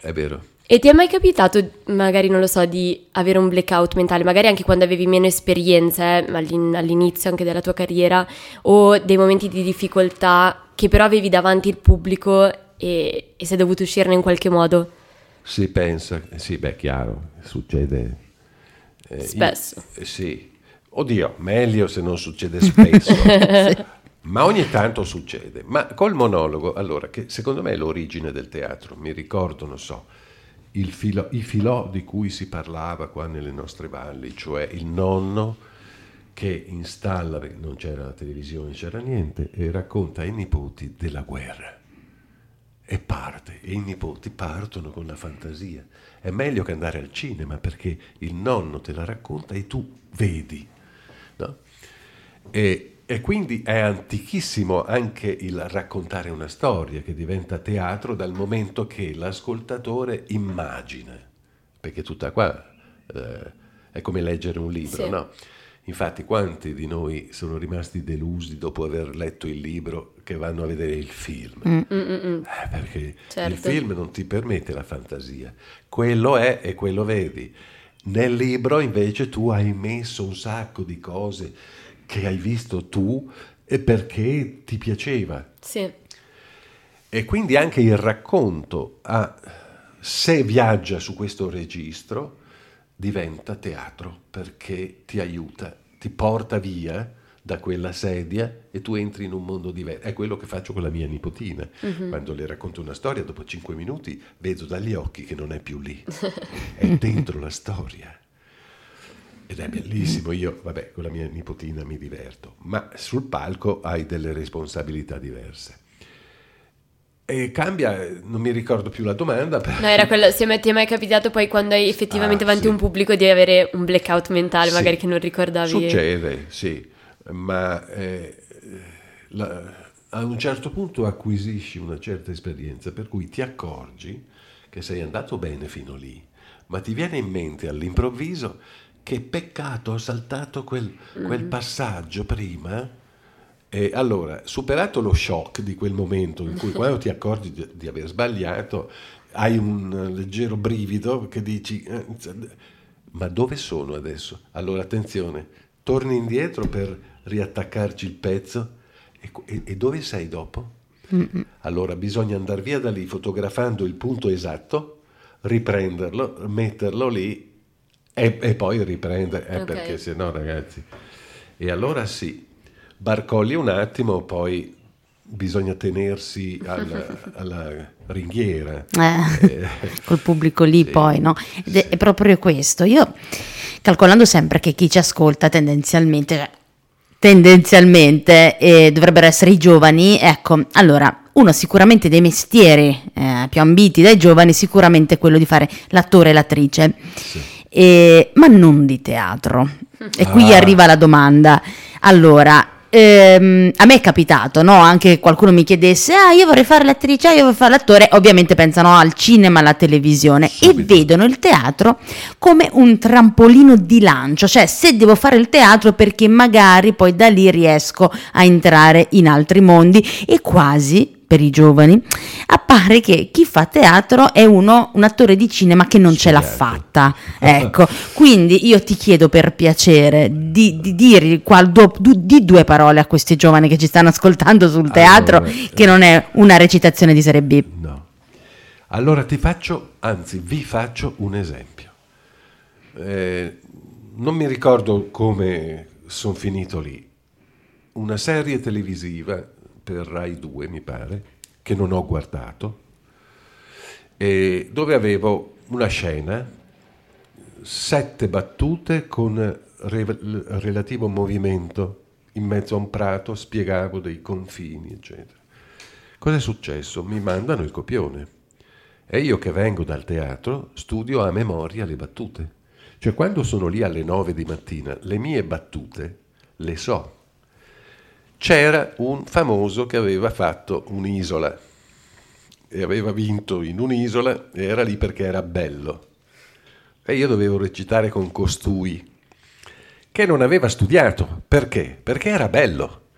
È vero. E ti è mai capitato, magari non lo so, di avere un blackout mentale, magari anche quando avevi meno esperienze, eh, all'inizio anche della tua carriera, o dei momenti di difficoltà che però avevi davanti il pubblico e, e sei dovuto uscirne in qualche modo? Si pensa, sì, beh, chiaro, succede eh, spesso. Io, eh, sì, oddio, meglio se non succede spesso. Ma ogni tanto succede. Ma col monologo, allora, che secondo me è l'origine del teatro, mi ricordo, non so, filo, i filò di cui si parlava qua nelle nostre valli, cioè il nonno che installa, non c'era la televisione, c'era niente, e racconta ai nipoti della guerra. E parte, e i nipoti partono con la fantasia. È meglio che andare al cinema perché il nonno te la racconta e tu vedi. No? E, e quindi è antichissimo anche il raccontare una storia che diventa teatro dal momento che l'ascoltatore immagina, perché tutta qua eh, è come leggere un libro, sì. no? Infatti quanti di noi sono rimasti delusi dopo aver letto il libro che vanno a vedere il film? Mm. Eh, perché certo. il film non ti permette la fantasia, quello è e quello vedi. Nel libro invece tu hai messo un sacco di cose che hai visto tu e perché ti piaceva. Sì. E quindi anche il racconto, ha, se viaggia su questo registro, diventa teatro perché ti aiuta, ti porta via da quella sedia e tu entri in un mondo diverso. È quello che faccio con la mia nipotina. Uh-huh. Quando le racconto una storia, dopo cinque minuti vedo dagli occhi che non è più lì, è dentro la storia. Ed è bellissimo, io vabbè con la mia nipotina mi diverto, ma sul palco hai delle responsabilità diverse. E cambia, non mi ricordo più la domanda. Però... No, era quello, se ti è mai capitato poi quando hai effettivamente ah, davanti sì. un pubblico di avere un blackout mentale, sì. magari che non ricordavi? Succede, sì, ma eh, la, a un certo punto acquisisci una certa esperienza, per cui ti accorgi che sei andato bene fino lì, ma ti viene in mente all'improvviso che peccato ho saltato quel, quel mm. passaggio prima. E allora, superato lo shock di quel momento in cui quando ti accorgi di, di aver sbagliato, hai un leggero brivido che dici, eh, ma dove sono adesso? Allora attenzione, torni indietro per riattaccarci il pezzo e, e, e dove sei dopo? Mm-mm. Allora bisogna andare via da lì fotografando il punto esatto, riprenderlo, metterlo lì e, e poi riprendere, eh, Ok. perché se no ragazzi. E allora sì, barcolli un attimo, poi bisogna tenersi alla, alla ringhiera. Eh, Eh, col pubblico lì sì. poi, no? Ed è, è proprio questo. Io, calcolando sempre che chi ci ascolta tendenzialmente, tendenzialmente eh, dovrebbero essere i giovani, ecco, allora, uno sicuramente dei mestieri eh, più ambiti dai giovani, sicuramente quello di fare l'attore e l'attrice, E- ma non di teatro. E qui Ah. arriva la domanda. Allora, ehm, a me è capitato, no? Anche qualcuno mi chiedesse, ah, io vorrei fare l'attrice, ah, io vorrei fare l'attore, ovviamente pensano al cinema, alla televisione Subito. e vedono il teatro come un trampolino di lancio, cioè se devo fare il teatro perché magari poi da lì riesco a entrare in altri mondi e quasi per i giovani appare che chi fa teatro è uno un attore di cinema che non ce l'ha Certo. fatta ecco quindi io ti chiedo per piacere di, di dire qual- du- du- di due parole a questi giovani che ci stanno ascoltando sul teatro Allora, che non è una recitazione di serie B No. Allora ti faccio, anzi vi faccio un esempio. Eh, non mi ricordo come sono finito lì. Una serie televisiva per Rai 2, mi pare, che non ho guardato, dove avevo una scena, sette battute con re- relativo movimento in mezzo a un prato, spiegavo dei confini, eccetera. Cosa è successo? Mi mandano il copione. E io che vengo dal teatro studio a memoria le battute. Cioè quando sono lì alle 9 di mattina, le mie battute le so. C'era un famoso che aveva fatto un'isola e aveva vinto in un'isola e era lì perché era bello. E io dovevo recitare con costui che non aveva studiato. Perché? Perché era bello.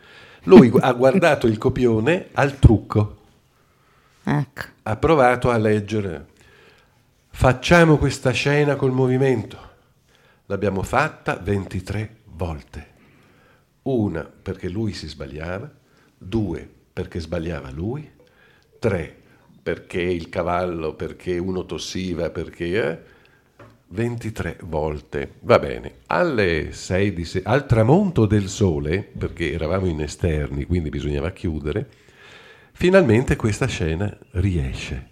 Lui ha guardato il copione al trucco ecco ha provato a leggere. Facciamo questa scena col movimento. L'abbiamo fatta 23 volte. Una perché lui si sbagliava, due perché sbagliava lui, tre perché il cavallo, perché uno tossiva, perché... eh, 23 volte. Va bene. Alle 6 di se- al tramonto del sole, perché eravamo in esterni, quindi bisognava chiudere, Finalmente questa scena riesce.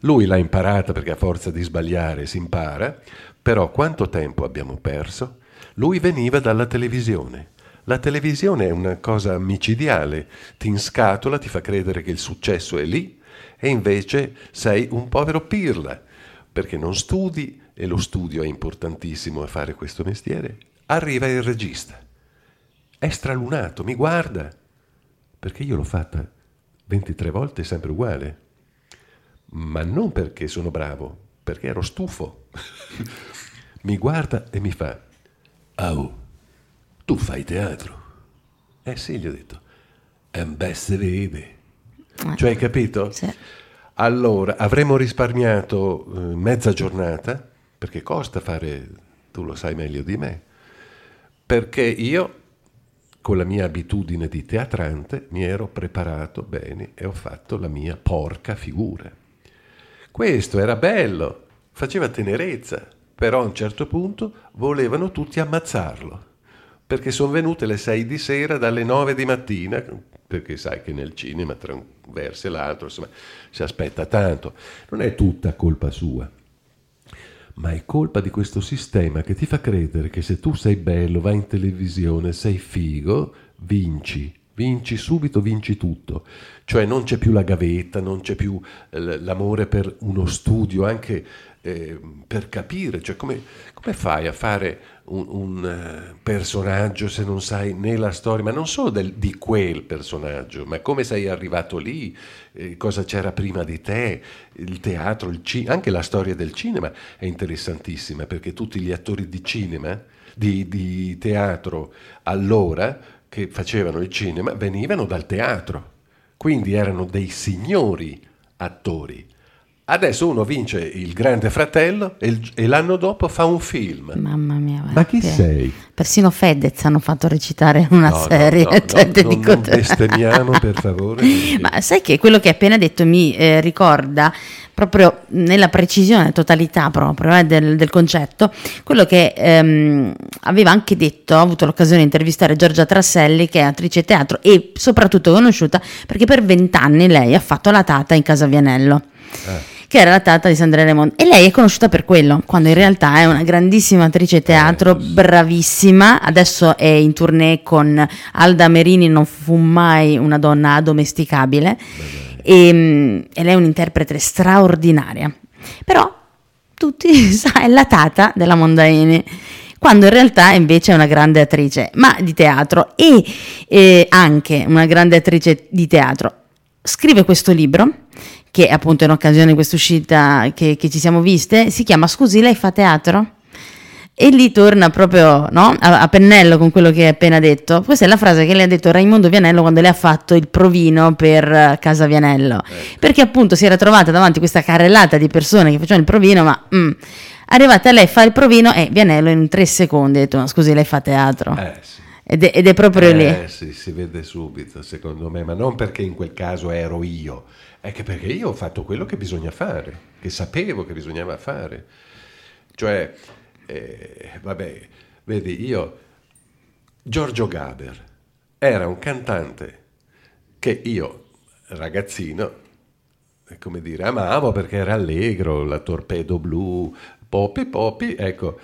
Lui l'ha imparata perché a forza di sbagliare si impara, però quanto tempo abbiamo perso? Lui veniva dalla televisione. La televisione è una cosa micidiale, ti inscatola, ti fa credere che il successo è lì e invece sei un povero pirla, perché non studi e lo studio è importantissimo a fare questo mestiere. Arriva il regista, è stralunato, mi guarda, perché io l'ho fatta 23 volte sempre uguale, ma non perché sono bravo, perché ero stufo. mi guarda e mi fa, Au, tu fai teatro? Eh sì, gli ho detto, e beh, si vede. Cioè, hai capito? Sì. Allora, avremmo risparmiato eh, mezza giornata, perché costa fare, tu lo sai meglio di me, perché io, con la mia abitudine di teatrante, mi ero preparato bene e ho fatto la mia porca figura. Questo era bello, faceva tenerezza, però a un certo punto volevano tutti ammazzarlo, perché sono venute le 6 di sera dalle 9 di mattina, perché sai che nel cinema tra un verso e l'altro insomma, si aspetta tanto. Non è tutta colpa sua, ma è colpa di questo sistema che ti fa credere che se tu sei bello, vai in televisione, sei figo, vinci. Vinci subito, vinci tutto. Cioè non c'è più la gavetta, non c'è più eh, l'amore per uno studio, anche eh, per capire. Cioè come, come fai a fare un, un, eh, personaggio se non sai né la storia, ma non solo del- di quel personaggio, ma come sei arrivato lì, eh, cosa c'era prima di te, il teatro, il ci- anche la storia del cinema è interessantissima perché tutti gli attori di cinema, di, di teatro allora, che facevano il cinema, venivano dal teatro, quindi erano dei signori attori. Adesso uno vince il Grande Fratello e, il- e l'anno dopo fa un film. mamma mia Ma chi guarda, sei? Persino Fedez hanno fatto recitare una No, no, serie. no, cioè, no, te non- dico non te. bestemmiamo, per favore. Ma sai che quello che hai appena detto mi eh, ricorda proprio nella precisione, totalità proprio eh, del, del concetto, quello che ehm, aveva anche detto, ho avuto l'occasione di intervistare Giorgia Trasselli che è attrice teatro e soprattutto conosciuta perché per vent'anni lei ha fatto la tata in Casa Vianello. Eh. Che era la tata di Sandra Raimondi e lei è conosciuta per quello, quando in realtà è una grandissima attrice teatro, Eh, bravissima. Adesso è in tournée con Alda Merini, non fu mai una donna addomesticabile e, mm, e lei è un'interprete straordinaria. Però tutti sa, è la tata della Mondaini, quando in realtà invece è una grande attrice, ma di teatro e eh, anche una grande attrice di teatro. Scrive questo libro, che è appunto in occasione di questa uscita che, che ci siamo viste, si chiama Scusi, lei fa teatro? E lì torna proprio no, a, a pennello con quello che hai appena detto. Questa è la frase che le ha detto Raimondo Vianello quando le ha fatto il provino per eh, Casa Vianello. Perché appunto si era trovata davanti a questa carrellata di persone che facevano il provino, ma mm, arrivata lei fa il provino e Vianello in tre secondi ha detto: "Ma Scusi, lei fa teatro. Eh, sì. Ed, è, ed è proprio lì. Eh, sì, si vede subito, secondo me, ma non perché in quel caso ero io, è che perché io ho fatto quello che bisogna fare, che sapevo che bisognava fare. Cioè, eh, vabbè, vedi, io, Giorgio Gaber, era un cantante che io, ragazzino, eh, come dire, amavo perché era allegro, la torpedo blu, popi popi, ecco.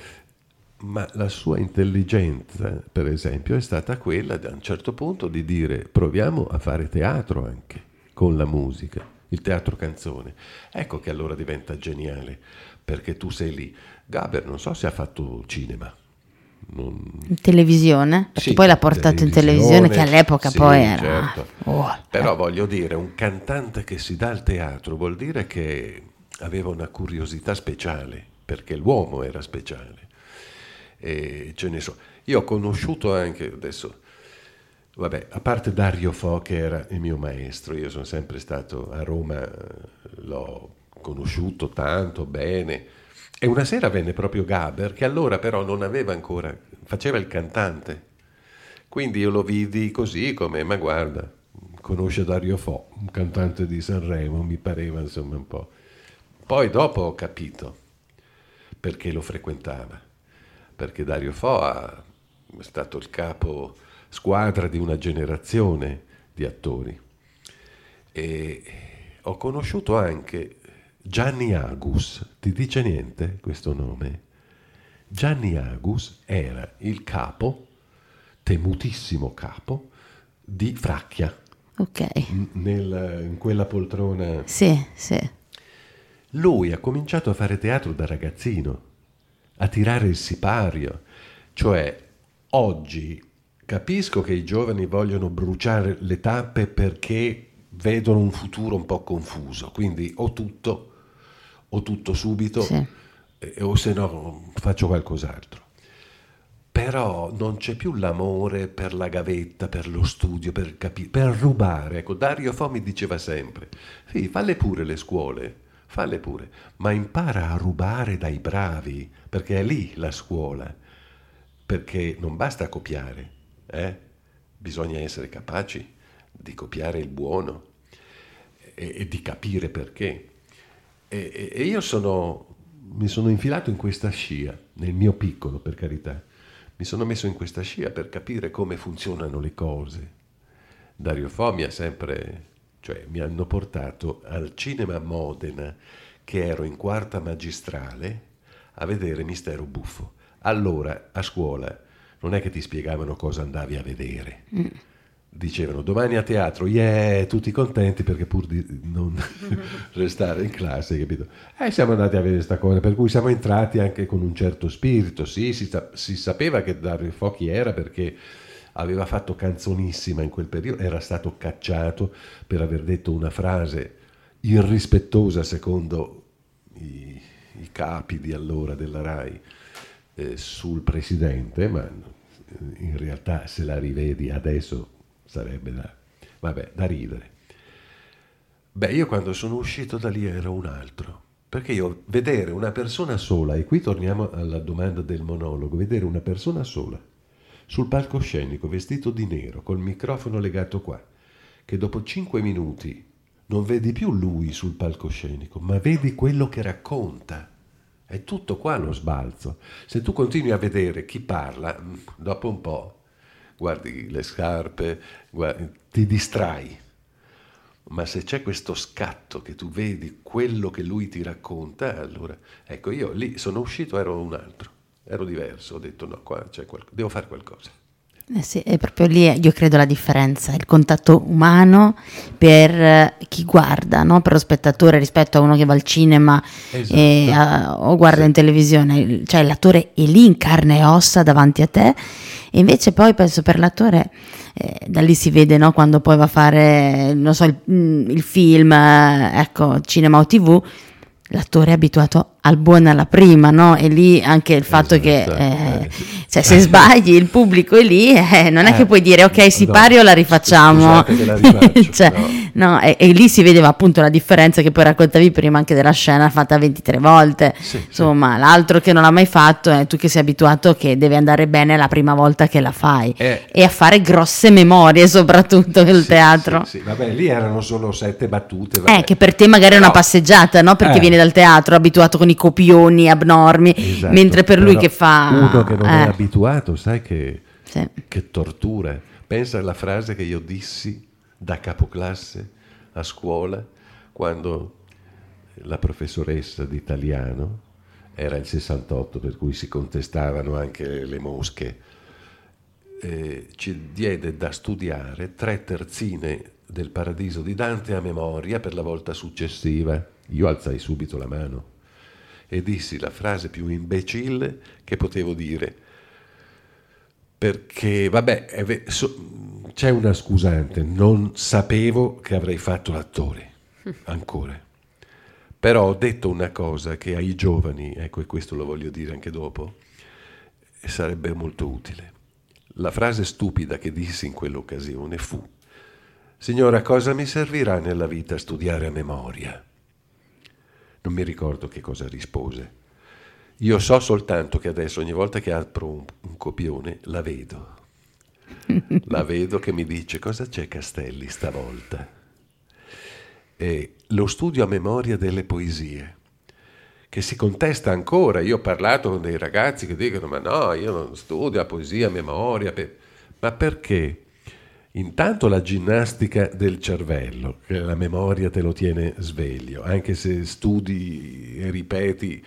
Ma la sua intelligenza, per esempio, è stata quella da un certo punto di dire proviamo a fare teatro anche con la musica, il teatro canzone. Ecco che allora diventa geniale, perché tu sei lì. Gaber non so se ha fatto cinema. Non- In televisione, perché sì, poi l'ha portato in televisione, che all'epoca sì, poi era. certo. Oh, Però voglio dire, un cantante che si dà al teatro vuol dire che aveva una curiosità speciale, perché l'uomo era speciale. E ce ne so. Io ho conosciuto anche adesso, vabbè, a parte Dario Fo che era il mio maestro, io sono sempre stato a Roma, eh, l'ho conosciuto tanto bene. E una sera venne proprio Gaber, che allora però non aveva ancora, faceva il cantante. Quindi io lo vidi così come, ma guarda, conosce Dario Fo, un cantante di Sanremo, mi pareva insomma un po'. Poi dopo ho capito perché lo frequentava, perché Dario Fo ha- è stato il capo squadra di una generazione di attori. E ho conosciuto anche Gianni Agus, ti dice niente questo nome? Gianni Agus era il capo, temutissimo capo, di Fracchia, ok. nel- in quella poltrona. Sì, sì. Lui ha cominciato a fare teatro da ragazzino, a tirare il sipario. Cioè, oggi capisco che i giovani vogliono bruciare le tappe perché vedono un futuro un po' confuso, quindi o tutto, o tutto subito, Sì. eh, o se no faccio qualcos'altro. Però non c'è più l'amore per la gavetta, per lo studio, per capire, per rubare. Ecco, Dario Fo mi diceva sempre, sì, falle pure le scuole, falle pure, ma impara a rubare dai bravi, perché è lì la scuola, perché non basta copiare, eh? bisogna essere capaci di copiare il buono e, e di capire perché. E, e- io sono, mi sono infilato in questa scia, nel mio piccolo per carità, mi sono messo in questa scia per capire come funzionano le cose. Dario Fo mi ha sempre, cioè mi hanno portato al cinema Modena, che ero in quarta magistrale, a vedere Mistero Buffo. Allora, a scuola, non è che ti spiegavano cosa andavi a vedere. Dicevano domani a teatro, yeah, tutti contenti perché pur di non restare in classe, capito? E siamo andati a vedere questa cosa, per cui siamo entrati anche con un certo spirito, sì, si, si sapeva che Dario Fo chi era perché aveva fatto canzonissima in quel periodo, era stato cacciato per aver detto una frase irrispettosa secondo i, i capi di allora della RAI eh, sul presidente, ma in realtà se la rivedi adesso sarebbe da, vabbè, da ridere. Beh, io quando sono uscito da lì ero un altro, perché io vedere una persona sola, e qui torniamo alla domanda del monologo, vedere una persona sola sul palcoscenico vestito di nero, col microfono legato qua, che dopo cinque minuti non vedi più lui sul palcoscenico, ma vedi quello che racconta. È tutto qua lo sbalzo. Se tu continui a vedere chi parla, mm, dopo un po' guardi le scarpe, guardi, ti distrai. Ma se c'è questo scatto che tu vedi quello che lui ti racconta, allora ecco io lì sono uscito, ero un altro, ero diverso, ho detto no, qua c'è qualcosa, devo fare qualcosa. Eh sì, è proprio lì, io credo, la differenza, il contatto umano per eh, chi guarda, no? per lo spettatore rispetto a uno che va al cinema Esatto. e, a- o guarda Sì. in televisione, cioè l'attore è lì in carne e ossa davanti a te e invece poi penso per l'attore, eh, da lì si vede no? quando poi va a fare, non so, il, mm, il film, eh, ecco, cinema o tv, l'attore è abituato al buono alla prima, no? E lì anche il fatto che Esatto, eh, eh, sì. cioè, se sbagli il pubblico è lì, eh, non è Eh, che puoi dire ok si no, pari o la rifacciamo. che la Cioè, no. no, e, e lì si vedeva appunto la differenza che poi raccontavi prima anche della scena fatta 23 volte. Sì, sì. Insomma, l'altro che non l'ha mai fatto è tu che sei abituato che deve andare bene la prima volta che la fai Eh. e a fare grosse memorie soprattutto nel Sì, teatro. Sì, sì, vabbè, lì erano solo sette battute. vabbè. Eh, che per te magari è una passeggiata, no? Perché Eh. vieni dal teatro abituato con i copioni abnormi, Esatto, mentre per lui che fa... Uno che non è eh, abituato, sai che, sì. che tortura. Pensa alla frase che io dissi da capoclasse a scuola quando la professoressa di italiano, era il 68 per cui si contestavano anche le mosche, eh, ci diede da studiare tre terzine del paradiso di Dante a memoria per la volta successiva. Io alzai subito la mano e dissi la frase più imbecille che potevo dire. Perché, vabbè, ve- so- c'è una scusante, non sapevo che avrei fatto l'attore, ancora. Però ho detto una cosa che ai giovani, ecco e questo lo voglio dire anche dopo, sarebbe molto utile. La frase stupida che dissi in quell'occasione fu, Signora, cosa mi servirà nella vita studiare a memoria? Non mi ricordo che cosa rispose. Io so soltanto che adesso ogni volta che apro un, un copione la vedo. La vedo che mi dice cosa c'è Castelli stavolta. E lo studio a memoria delle poesie, che si contesta ancora. Io ho parlato con dei ragazzi che dicono ma no, io non studio la poesia a memoria. per-". Ma perché? Intanto la ginnastica del cervello, che la memoria te lo tiene sveglio, anche se studi e ripeti,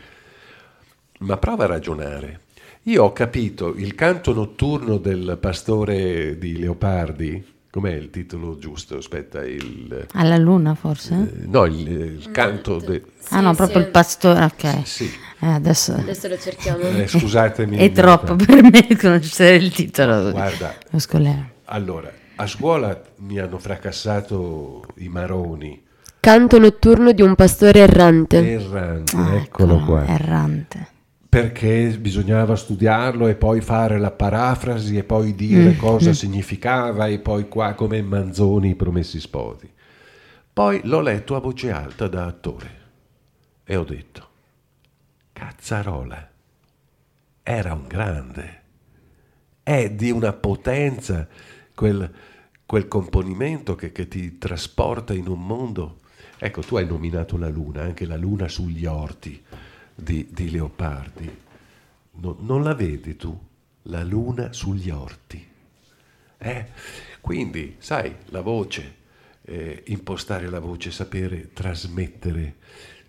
ma prova a ragionare. Io ho capito il canto notturno del pastore di Leopardi, com'è il titolo giusto? Aspetta, il... Alla luna forse? eh, no, il, il canto... de- ah no, Sì, proprio sì. il pastore, ok. sì, Eh, adesso Adesso lo cerchiamo. eh, scusatemi. è troppo per me conoscere il titolo. Guarda, Lo scolare. allora, a scuola mi hanno fracassato i maroni, Canto notturno di un pastore errante. errante, Ah, eccolo qua. Errante. perché bisognava studiarlo e poi fare la parafrasi e poi dire Mm, cosa significava e poi qua come Manzoni i promessi spoti. Poi l'ho letto a voce alta da attore e ho detto, cazzarola, era un grande, è di una potenza quel, quel componimento che, che ti trasporta in un mondo. Ecco, tu hai nominato la luna, anche la luna sugli orti di, di Leopardi. No- non la vedi tu, la luna sugli orti? Eh? Quindi, sai, la voce, eh, impostare la voce, sapere trasmettere.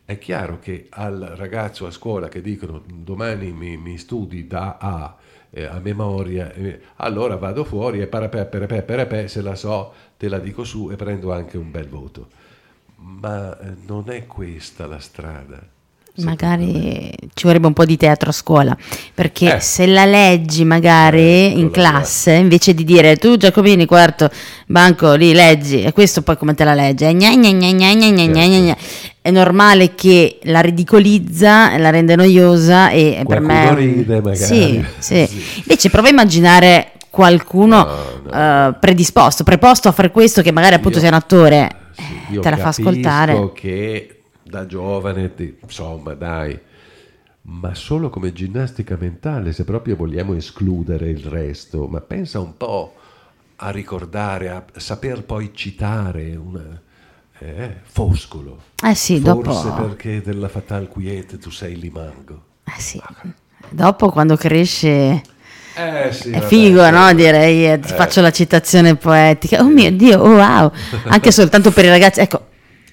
È chiaro che al ragazzo a scuola che dicono domani mi, mi studi da A eh, a memoria, eh, allora vado fuori e parapè, parapè, parapè, se la so te la dico su e prendo anche un bel voto. Ma eh, non è questa la strada magari ci vorrebbe un po' di teatro a scuola, perché eh. se la leggi magari eh, in classe, invece di dire tu Giacomini quarto banco lì leggi, e questo poi come te la leggi? È normale che la ridicolizza, la rende noiosa e Qualcuno per me... ride magari. Sì, sì. sì. Invece prova a immaginare qualcuno no, no. Uh, predisposto, preposto a fare questo che magari appunto io, sei un attore, sì, eh, te la fa ascoltare. che da giovane, ti- insomma, dai, ma solo come ginnastica mentale, se proprio vogliamo escludere il resto, ma pensa un po' a ricordare, a saper poi citare una, eh, Foscolo. Eh sì, Forse dopo... perché della Fatal Quiete tu sei limango. Eh sì. Dopo quando cresce Eh sì, è vabbè, figo, sì. no? Direi, eh, ti faccio la citazione poetica. Oh mio Dio, oh wow. Anche soltanto per i ragazzi, ecco,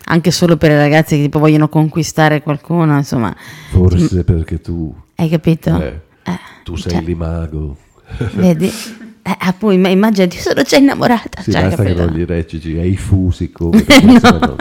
anche solo per i ragazzi che tipo vogliono conquistare qualcuno, insomma, Forse perché tu, hai capito? eh, Eh, tu sei cioè, limago. Vedi? Eh, appunto, ma immaginati, io sono già innamorata. Sì, cioè, basta che capito? non gli reciti, hai i fusi come non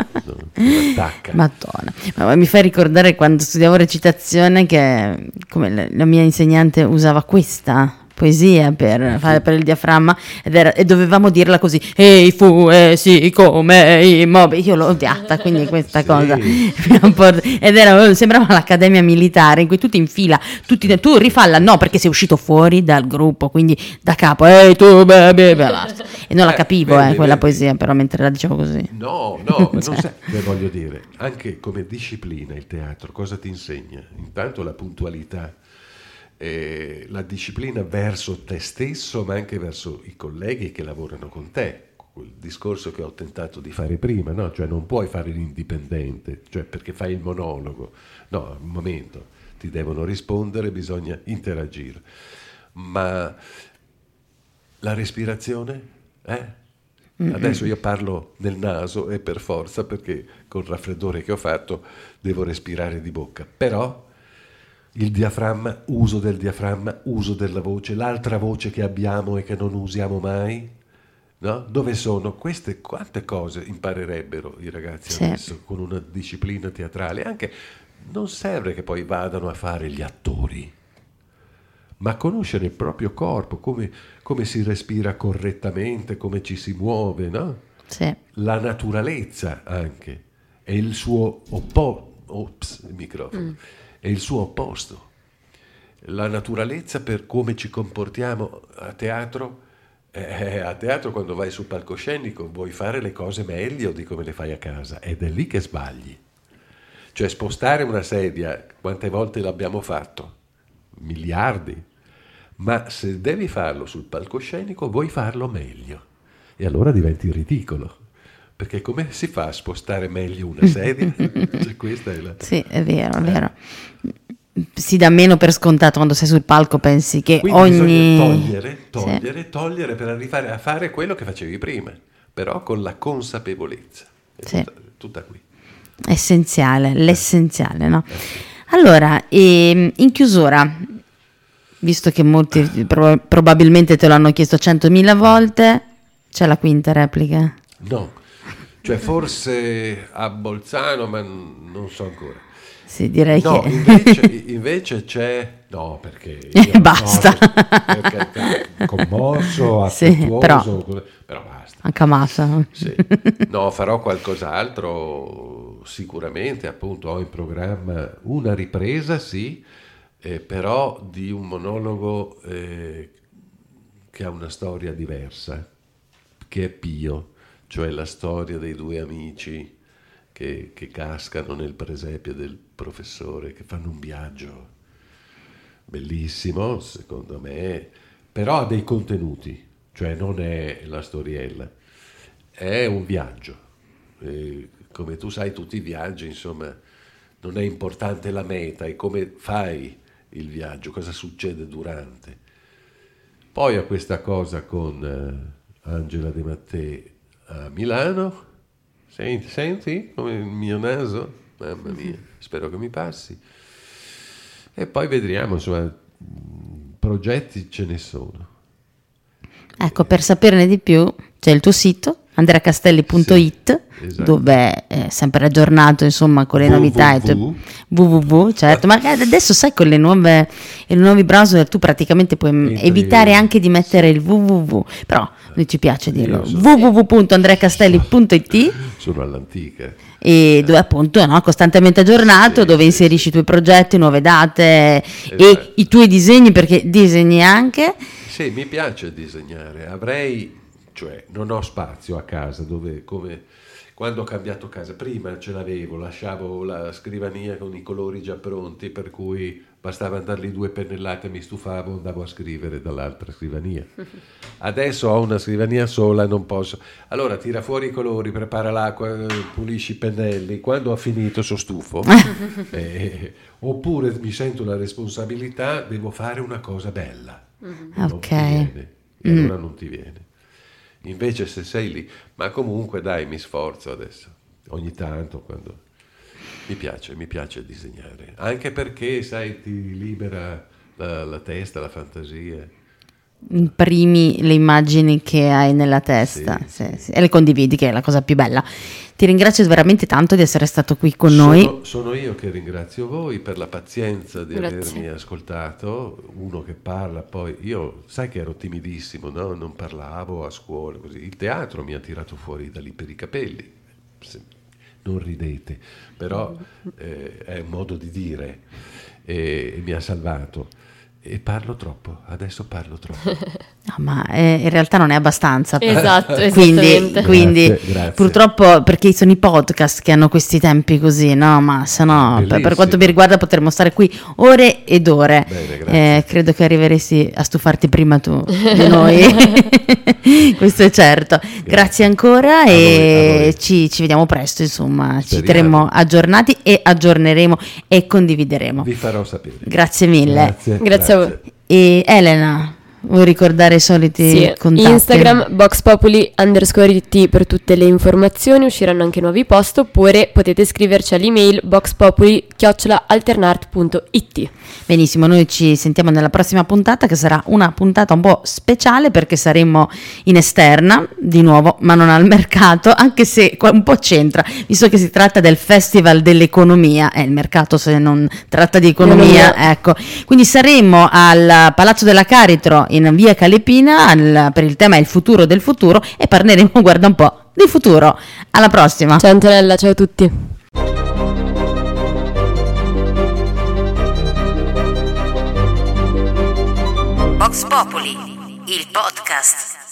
attacca. Madonna, ma mi fa ricordare quando studiavo recitazione che come la mia insegnante usava questa poesia per fare per il diaframma era- e dovevamo dirla così ehi fu e sì come i mobili io l'ho odiata quindi questa Sì. cosa ed era sembrava l'accademia militare in cui tutti in fila tutti tu rifalla no perché sei uscito fuori dal gruppo quindi da capo ehi tu beh", basta. e non la Eh, capivo vedi, eh, quella vedi. poesia però mentre la dicevo così No, no, Cioè. non sai voglio dire. Anche come disciplina il teatro, cosa ti insegna? Intanto la puntualità, eh, la disciplina verso te stesso, ma anche verso i colleghi che lavorano con te. Quel discorso che ho tentato di fare prima, no? Cioè non puoi fare l'indipendente, cioè perché fai il monologo. No, un momento, ti devono rispondere, bisogna interagire. Ma la respirazione? Eh? Adesso io parlo nel naso e per forza perché col raffreddore che ho fatto devo respirare di bocca. Però il diaframma, uso del diaframma, uso della voce, l'altra voce che abbiamo e che non usiamo mai, no? Dove sono? Queste quante cose imparerebbero i ragazzi Sì. adesso con una disciplina teatrale? Anche non serve che poi vadano a fare gli attori ma conoscere il proprio corpo, come, come si respira correttamente, come ci si muove, no? sì La naturalezza anche, è il suo opposto, ops, il microfono, è il suo opposto. La naturalezza per come ci comportiamo a teatro, eh, a teatro quando vai sul palcoscenico vuoi fare le cose meglio di come le fai a casa ed è lì che sbagli. Cioè spostare una sedia, quante volte l'abbiamo fatto? Miliardi. Ma se devi farlo sul palcoscenico vuoi farlo meglio. E allora diventi ridicolo. Perché come si fa a spostare meglio una sedia? Cioè, questa è la... Sì, è vero, è vero. Si dà meno per scontato quando sei sul palco, pensi che Quindi ogni... bisogna togliere, Sì. togliere, togliere per arrivare a fare quello che facevi prima, però con la consapevolezza. È Sì. tutta, tutta qui. Essenziale, l'essenziale, no? Allora, ehm, in chiusura, visto che molti pro- probabilmente te lo hanno chiesto centomila volte, c'è la quinta replica. No, cioè forse a Bolzano, ma non so ancora. Sì, direi No, che... invece, invece c'è... No, perché... io- Basta. no, commosso, Sì, affettuoso, però- però basta. Anche a massa. Sì. No, farò qualcos'altro sicuramente, appunto ho in programma una ripresa, sì, eh, però di un monologo eh, che ha una storia diversa, che è Pio, cioè la storia dei due amici che, che cascano nel presepio del professore, che fanno un viaggio bellissimo, secondo me, però ha dei contenuti, cioè non è la storiella, è un viaggio. E come tu sai, tutti i viaggi, insomma, non è importante la meta, è come fai il viaggio, cosa succede durante. Poi ho questa cosa con eh, Angela De Mattei a Milano. Senti, senti come il mio naso? Mamma mia, spero che mi passi. E poi vedremo, insomma, progetti ce ne sono. Ecco, per saperne di più c'è il tuo sito andreacastelli.it Sì, esatto. dove è sempre aggiornato insomma con le novità tu- www certo ma adesso sai con le nuove i nuovi browser tu praticamente puoi Entri- evitare anche di mettere il www però noi ci piace dirlo Io www.andreacastelli.it Sono all'antica. e dove appunto no, costantemente aggiornato, Sì, dove sì, inserisci i tuoi progetti, nuove date Esatto. e i tuoi disegni perché disegni anche. Sì, mi piace disegnare. Avrei, cioè, non ho spazio a casa dove, come quando ho cambiato casa, prima ce l'avevo, lasciavo la scrivania con i colori già pronti, per cui bastava dargli due pennellate, mi stufavo, andavo a scrivere dall'altra scrivania. Adesso ho una scrivania sola, non posso. Allora tira fuori i colori, prepara l'acqua, pulisci i pennelli. Quando ho finito sono stufo. eh, oppure mi sento la responsabilità, devo fare una cosa bella. Non Ok. viene. E allora non ti viene. Invece se sei lì, ma comunque dai, mi sforzo adesso, ogni tanto quando... Mi piace, mi piace disegnare, anche perché, sai, ti libera la, la testa, la fantasia. Imprimi le immagini che hai nella testa Sì, sì, sì, e le condividi, che è la cosa più bella. Ti ringrazio veramente tanto di essere stato qui con sono, noi. sono io che ringrazio voi per la pazienza di Grazie. avermi ascoltato, uno che parla, poi io, sai che ero timidissimo, no? non parlavo a scuola, così. il teatro mi ha tirato fuori da lì per i capelli, Se- non ridete, però eh, è un modo di dire e, e mi ha salvato. E parlo troppo, adesso parlo troppo. No, ma eh, in realtà non è abbastanza. Esatto, quindi, esattamente. quindi Grazie, grazie. purtroppo perché sono i podcast che hanno questi tempi così, no? Ma se no, per, per quanto mi riguarda, potremmo stare qui ore ed ore. Bene, grazie. Eh, credo che arriveresti a stufarti prima tu di noi, questo è certo. Grazie ancora A e voi. ci, ci vediamo presto. Insomma, ci Speriamo. terremo aggiornati e aggiorneremo e condivideremo. Vi farò sapere. Grazie mille. Grazie a voi. E Elena, vuoi ricordare i soliti Sì, contatti? Instagram boxpopuli underscore it per tutte le informazioni, usciranno anche nuovi post oppure potete scriverci all'email boxpopuli alternart.it. Benissimo, noi ci sentiamo nella prossima puntata che sarà una puntata un po' speciale perché saremo in esterna di nuovo, ma non al mercato, anche se un po' c'entra, visto che si tratta del Festival dell'Economia, è il mercato se non tratta di economia, Economia. ecco. Quindi saremo al Palazzo della Caritro in via Calepina al- per il tema Il futuro del futuro e parleremo, guarda un po', di futuro. Alla prossima! Ciao Antonella, ciao a tutti. Vox Populi, il podcast.